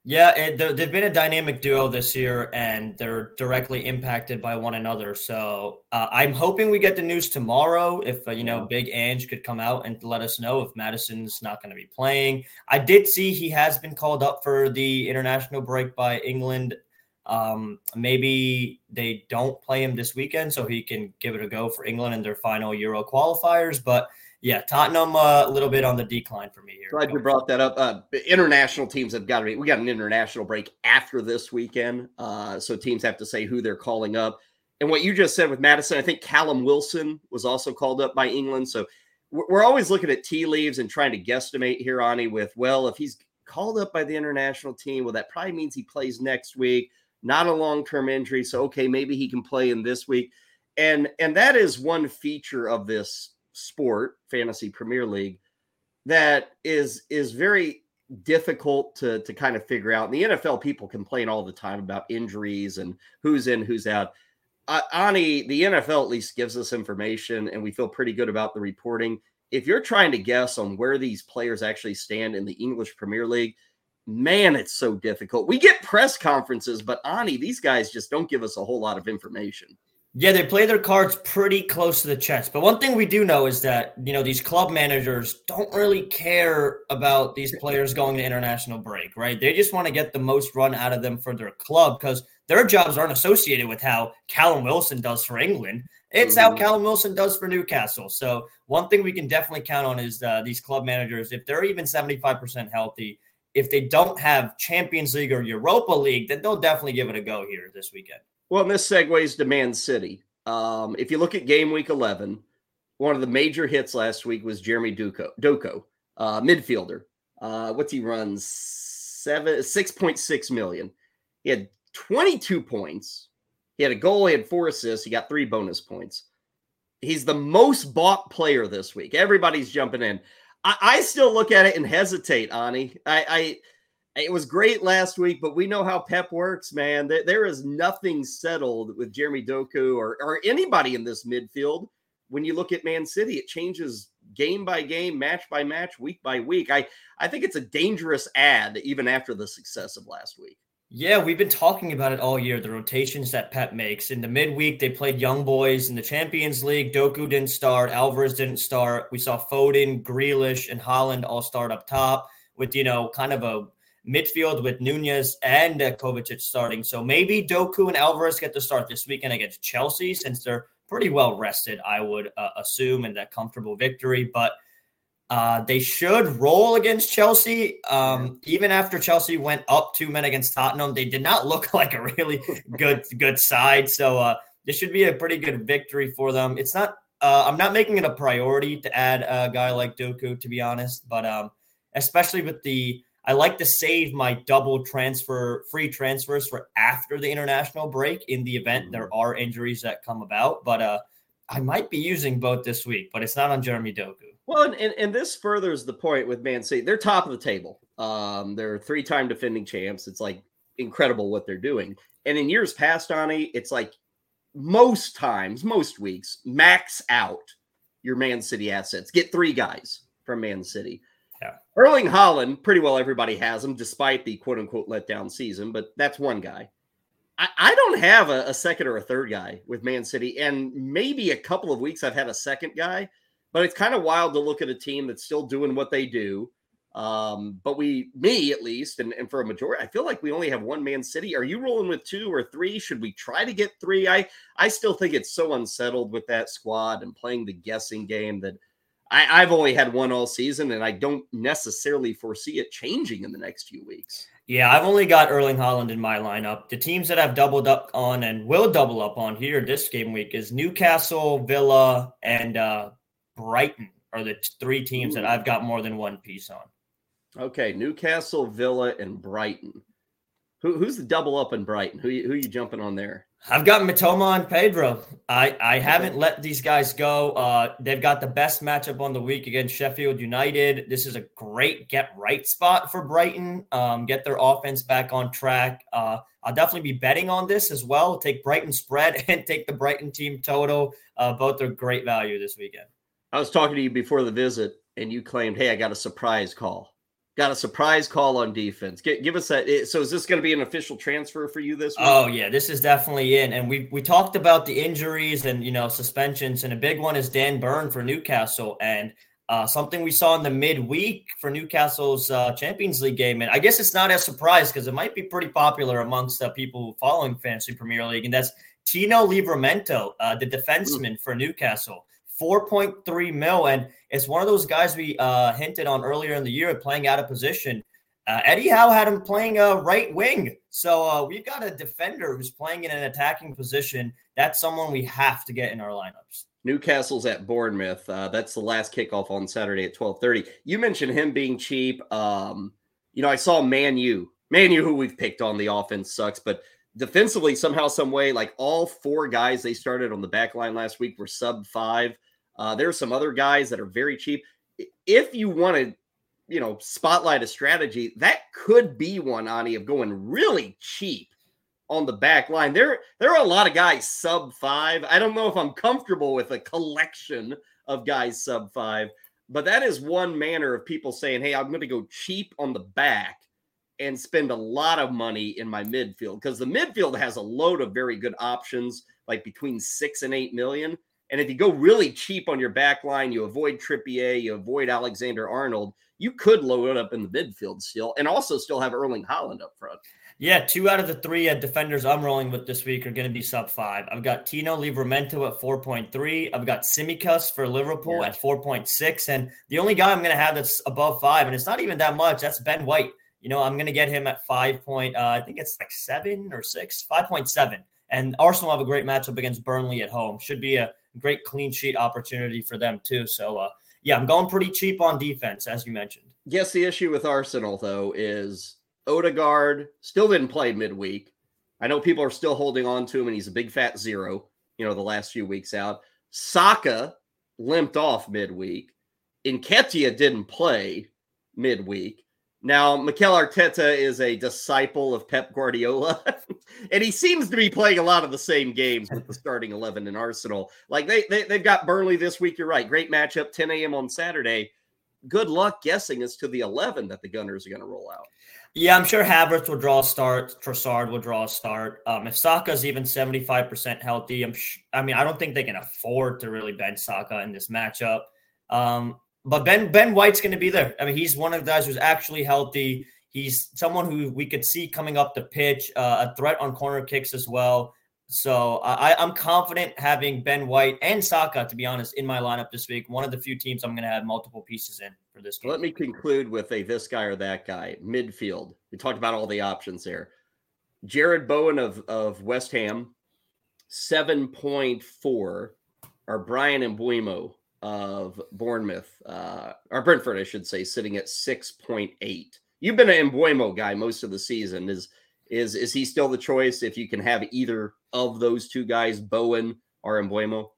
Yeah, and they've been a dynamic duo this year, and they're directly impacted by one another. So uh, I'm hoping we get the news tomorrow. If uh, you know, Big Ange could come out and let us know if Madison's not going to be playing. I did see he has been called up for the international break by England. Um, maybe they don't play him this weekend, so he can give it a go for England in their final Euro qualifiers. But yeah, Tottenham uh, a little bit on the decline for me here. Glad you brought that up. Uh, international teams have got to be. We got an international break after this weekend, uh, so teams have to say who they're calling up. And what you just said with Madison, I think Callum Wilson was also called up by England. So we're always looking at tea leaves and trying to guesstimate here, Ani. With well, if he's called up by the international team, well, that probably means he plays next week. Not a long term injury, so okay, maybe he can play in this week. And and that is one feature of this sport, fantasy Premier League, that is is very difficult to to kind of figure out. In the NFL, people complain all the time about injuries and who's in, who's out. Uh, Ani, the NFL at least gives us information, and we feel pretty good about the reporting. If you're trying to guess on where these players actually stand in the English Premier League, man, it's so difficult. We get press conferences, but Ani, these guys just don't give us a whole lot of information. Yeah, they play their cards pretty close to the chest. But one thing we do know is that, you know, these club managers don't really care about these players going to international break, right? They just want to get the most run out of them for their club because their jobs aren't associated with how Callum Wilson does for England. It's mm-hmm. how Callum Wilson does for Newcastle. So one thing we can definitely count on is uh, these club managers, if they're even 75% healthy, if they don't have Champions League or Europa League, then they'll definitely give it a go here this weekend. Well, and this segues to Man City. Um, if you look at game week 11, one of the major hits last week was Jeremy Duco, Doku, uh, midfielder. Uh, what's he runs? Seven, 6.6 million. He had 22 points. He had a goal. He had four assists. He got three bonus points. He's the most bought player this week. Everybody's jumping in. I, I still look at it and hesitate, Ani. I, I it was great last week, but we know how Pep works, man. There, is nothing settled with Jeremy Doku or, or anybody in this midfield. When you look at Man City, it changes game by game, match by match, week by week. I, I think it's a dangerous ad even after the success of last week. Yeah, we've been talking about it all year. The rotations that Pep makes in the midweek, they played young boys in the Champions League. Doku didn't start, Alvarez didn't start. We saw Foden, Grealish, and Haaland all start up top with you know kind of a midfield with Nunes and uh, Kovacic starting. So maybe Doku and Alvarez get to start this weekend against Chelsea since they're pretty well rested, I would uh, assume, in that comfortable victory. But uh, they should roll against Chelsea. Um, even after Chelsea went up two men against Tottenham, they did not look <laughs> like a really <laughs> good good side. So uh, this should be a pretty good victory for them. It's not. Uh, I'm not making it a priority to add a guy like Doku, to be honest, but um, especially with the I like to save my double transfer, free transfers for after the international break in the event mm-hmm. there are injuries that come about. But uh, I might be using both this week, but it's not on Jeremy Doku. Well, and, and, this furthers the point with Man City. They're top of the table. Um, they're three time defending champs. It's like incredible what they're doing. And in years past, Ani, it's like most times, most weeks, max out your Man City assets. Get three guys from Man City. Yeah. Erling Haaland, pretty well everybody has him, despite the quote unquote letdown season, but that's one guy. I, I don't have a, a, second or a third guy with Man City, and maybe a couple of weeks I've had a second guy, but it's kind of wild to look at a team that's still doing what they do. Um, but we, me at least, and, and for a majority, I feel like we only have one Man City. Are you rolling with two or three? Should we try to get three? I I still think it's so unsettled with that squad and playing the guessing game that I, I've only had one all season, and I don't necessarily foresee it changing in the next few weeks. Yeah, I've only got Erling Haaland in my lineup. The teams that I've doubled up on and will double up on here this game week is Newcastle, Villa, and uh, Brighton are the three teams Ooh. that I've got more than one piece on. Okay, Newcastle, Villa, and Brighton. Who, who's the double up in Brighton? Who who you jumping on there? I've got Mitoma and Pedro. I, I haven't let these guys go. Uh, they've got the best matchup on the week against Sheffield United. This is a great get right spot for Brighton. Um, get their offense back on track. Uh, I'll definitely be betting on this as well. Take Brighton spread <laughs> and take the Brighton team total. Uh, both are great value this weekend. I was talking to you before the visit, and you claimed, "Hey, I got a surprise call." Got a surprise call on defense. Give, give us that. So is this going to be an official transfer for you this week? Oh yeah, this is definitely in. And we we talked about the injuries and you know suspensions, and a big one is Dan Burn for Newcastle, and uh, something we saw in the midweek for Newcastle's uh, Champions League game. And I guess it's not a surprise because it might be pretty popular amongst uh, people following fantasy Premier League, and that's Tino Livramento, uh, the defenseman mm. for Newcastle. 4.3 mil. And it's one of those guys we uh, hinted on earlier in the year playing out of position. Uh, Eddie Howe had him playing a right wing. So uh, we've got a defender who's playing in an attacking position. That's someone we have to get in our lineups. Newcastle's at Bournemouth. Uh, that's the last kickoff on Saturday at 12:30. You mentioned him being cheap. Um, you know, I saw Man U. Man U, who we've picked on the offense sucks, but defensively, somehow, some way, like all four guys they started on the back line last week were sub five. Uh, there are some other guys that are very cheap. If you want to, you know, spotlight a strategy, that could be one, Ani, of going really cheap on the back line. There, there are a lot of guys sub five. I don't know if I'm comfortable with a collection of guys sub five, but that is one manner of people saying, "Hey, I'm going to go cheap on the back." and spend a lot of money in my midfield because the midfield has a load of very good options, like between six and eight million. And if you go really cheap on your back line, you avoid Trippier, you avoid Alexander Arnold, you could load up in the midfield still and also still have Erling Haaland up front. Yeah, two out of the three uh, defenders I'm rolling with this week are going to be sub five. I've got Tino Livramento at 4.3. I've got Tsimikas for Liverpool yeah. at 4.6. And the only guy I'm going to have that's above five, and it's not even that much, that's Ben White. You know, I'm going to get him at five point, uh, I think it's like seven or six, 5.7. And Arsenal have a great matchup against Burnley at home. Should be a great clean sheet opportunity for them too. So uh, yeah, I'm going pretty cheap on defense, as you mentioned. Yes, the issue with Arsenal though is Odegaard still didn't play midweek. I know people are still holding on to him, and he's a big fat zero. You know, the last few weeks out. Saka limped off midweek. Nketiah didn't play midweek. Now, Mikel Arteta is a disciple of Pep Guardiola, <laughs> and he seems to be playing a lot of the same games with the starting 11 in Arsenal. Like they, they, they've got Burnley this week. You're right. Great matchup, 10 a.m. on Saturday. Good luck guessing as to the 11 that the Gunners are going to roll out. Yeah, I'm sure Havertz will draw a start. Trossard will draw a start. Um, if Saka's even 75% healthy, I'm sh- I mean, I don't think they can afford to really bench Saka in this matchup. Um, but Ben Ben White's going to be there. I mean, he's one of the guys who's actually healthy. He's someone who we could see coming up the pitch, uh, a threat on corner kicks as well. So I, I'm confident having Ben White and Saka, to be honest, in my lineup this week. One of the few teams I'm going to have multiple pieces in for this game. Let me conclude with a this guy or that guy midfield. We talked about all the options there. Jarrod Bowen of of West Ham, seven point four, or Bryan and Mbeumo of Bournemouth, uh, or Brentford, I should say, sitting at 6.8. You've been an Mbeumo guy most of the season. Is is is he still the choice if you can have either of those two guys, Bowen or Mbeumo?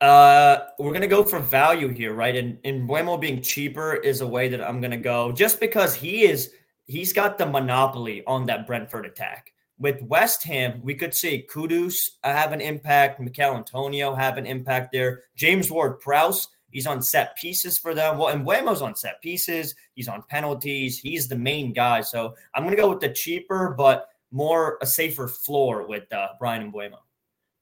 Uh, we're gonna go for value here, right? And and being cheaper is a way that I'm gonna go, just because he is he's got the monopoly on that Brentford attack with West Ham, we could see Kudus have an impact, Michail Antonio have an impact there. James Ward Prowse, he's on set pieces for them. Well, and Mbeumo's on set pieces. He's on penalties. He's the main guy. So I'm going to go with the cheaper, but more a safer floor with uh, and Mbeumo.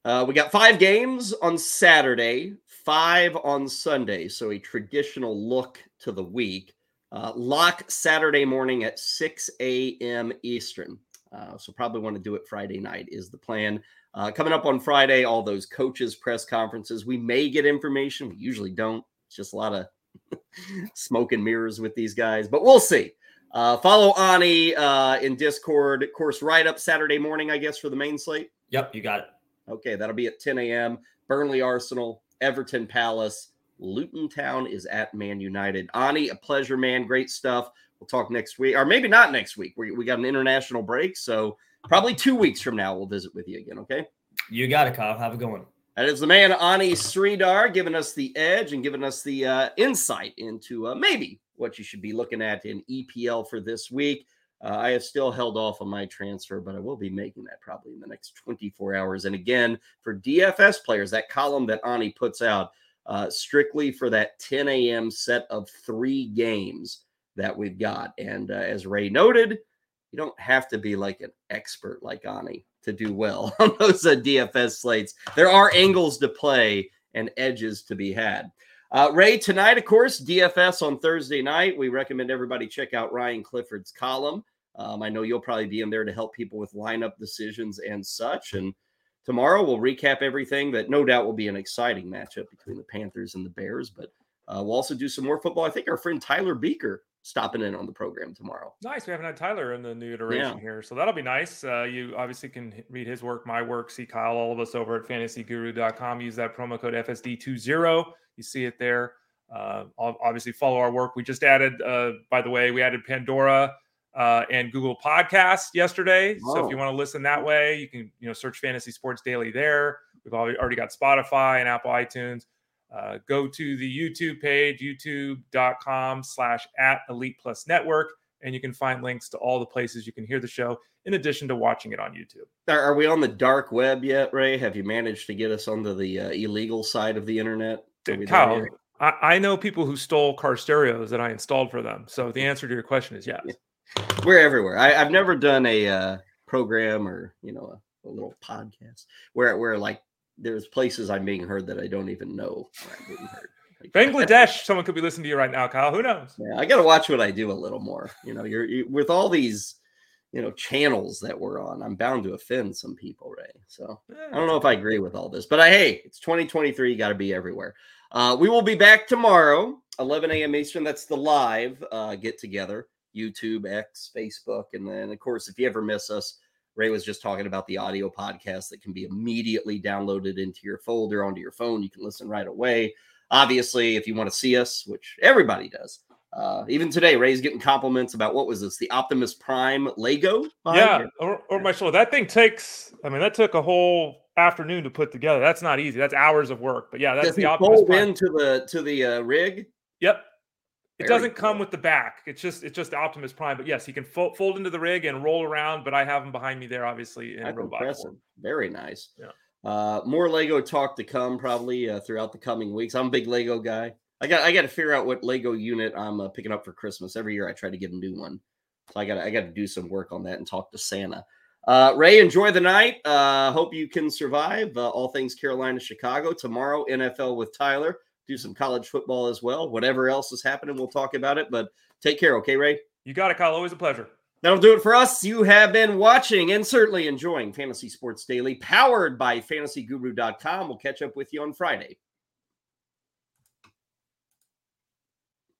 Uh, we got five games on Saturday, five on Sunday. So a traditional look to the week. Uh, lock Saturday morning at 6 a.m. Eastern. Uh, so probably want to do it Friday night is the plan. Uh, coming up on Friday, all those coaches press conferences. We may get information. We usually don't. It's just a lot of <laughs> smoke and mirrors with these guys, but we'll see. Uh, follow Ani uh, in Discord. Of course, right up Saturday morning, I guess, for the main slate. Yep, you got it. Okay, that'll be at 10 a.m. Burnley Arsenal, Everton Palace, Luton Town is at Man United. Ani, a pleasure, man. Great stuff. We'll talk next week, or maybe not next week. We, we got an international break. So probably two weeks from now, we'll visit with you again. Okay. You got it, Kyle. Have a good one. That is the man, Ani Sridhar, giving us the edge and giving us the uh, insight into uh, maybe what you should be looking at in EPL for this week. Uh, I have still held off on my transfer, but I will be making that probably in the next 24 hours. And again, for DFS players, that column that Ani puts out, uh, strictly for that 10 a.m. set of three games that we've got. And uh, as Ray noted, you don't have to be like an expert like Ani to do well <laughs> on those uh, DFS slates. There are angles to play and edges to be had. Uh, Ray, tonight, of course, DFS on Thursday night. We recommend everybody check out Ryan Clifford's column. Um, I know you'll probably be in there to help people with lineup decisions and such. And tomorrow we'll recap everything that no doubt will be an exciting matchup between the Panthers and the Bears. But uh, we'll also do some more football. I think our friend Tyler Beaker stopping in on the program tomorrow. Nice. We haven't had Tyler in the new iteration yeah. here. So that'll be nice. Uh, you obviously can read his work, my work, see Kyle, all of us over at fantasyguru.com. Use that promo code FSD20. You see it there. Uh, obviously, follow our work. We just added, uh, by the way, we added Pandora uh, and Google Podcasts yesterday. Oh. So if you want to listen that way, you can you know search Fantasy Sports Daily there. We've already got Spotify and Apple iTunes. Uh, go to the YouTube page, youtube.com slash at Elite Plus Network, and you can find links to all the places you can hear the show in addition to watching it on YouTube. Are we on the dark web yet, Ray? Have you managed to get us onto the uh, illegal side of the internet? Kyle, I, I, know people who stole car stereos that I installed for them. So the answer to your question is yes. We're everywhere. I, have never done a uh, program or, you know, a, a little podcast where, where like there's places I'm being heard that I don't even know I'm being heard. <laughs> Like, Bangladesh, someone could be listening to you right now, Kyle. Who knows? Yeah, I got to watch what I do a little more. You know, you're you, with all these, you know, channels that we're on. I'm bound to offend some people, Ray. So yeah, I don't know if I agree with all this, but I hey, it's 2023. You got to be everywhere. Uh, we will be back tomorrow, 11 a.m. Eastern. That's the live uh, get together. YouTube, X, Facebook, and then of course, if you ever miss us, Ray was just talking about the audio podcast that can be immediately downloaded into your folder onto your phone. You can listen right away. Obviously, if you want to see us, which everybody does, uh, even today, Ray's getting compliments about what was this, the Optimus Prime Lego? Yeah, or, or my shoulder. That thing takes. I mean, that took a whole afternoon to put together. That's not easy. That's hours of work. But yeah, that's Does the Optimus Prime. into the to the uh, rig. Yep, it doesn't come with the back. It's just it's just Optimus Prime. But yes, he can fold, fold into the rig and roll around. But I have him behind me there, obviously in That's robot impressive. Form. Very nice. Yeah. Uh, more Lego talk to come probably uh, throughout the coming weeks. I'm a big Lego guy. I got I got to figure out what Lego unit I'm uh, picking up for Christmas. Every year I try to get a new one, so I got I got to do some work on that and talk to Santa. Uh, Ray, enjoy the night. Uh, hope you can survive uh, all things Carolina, Chicago tomorrow. NFL with Tyler do some college football as well. Whatever else is happening, we'll talk about it. But take care, okay, Ray? You got it, Kyle. Always a pleasure. That'll do it for us. You have been watching and certainly enjoying Fantasy Sports Daily, powered by fantasyguru.com. We'll catch up with you on Friday.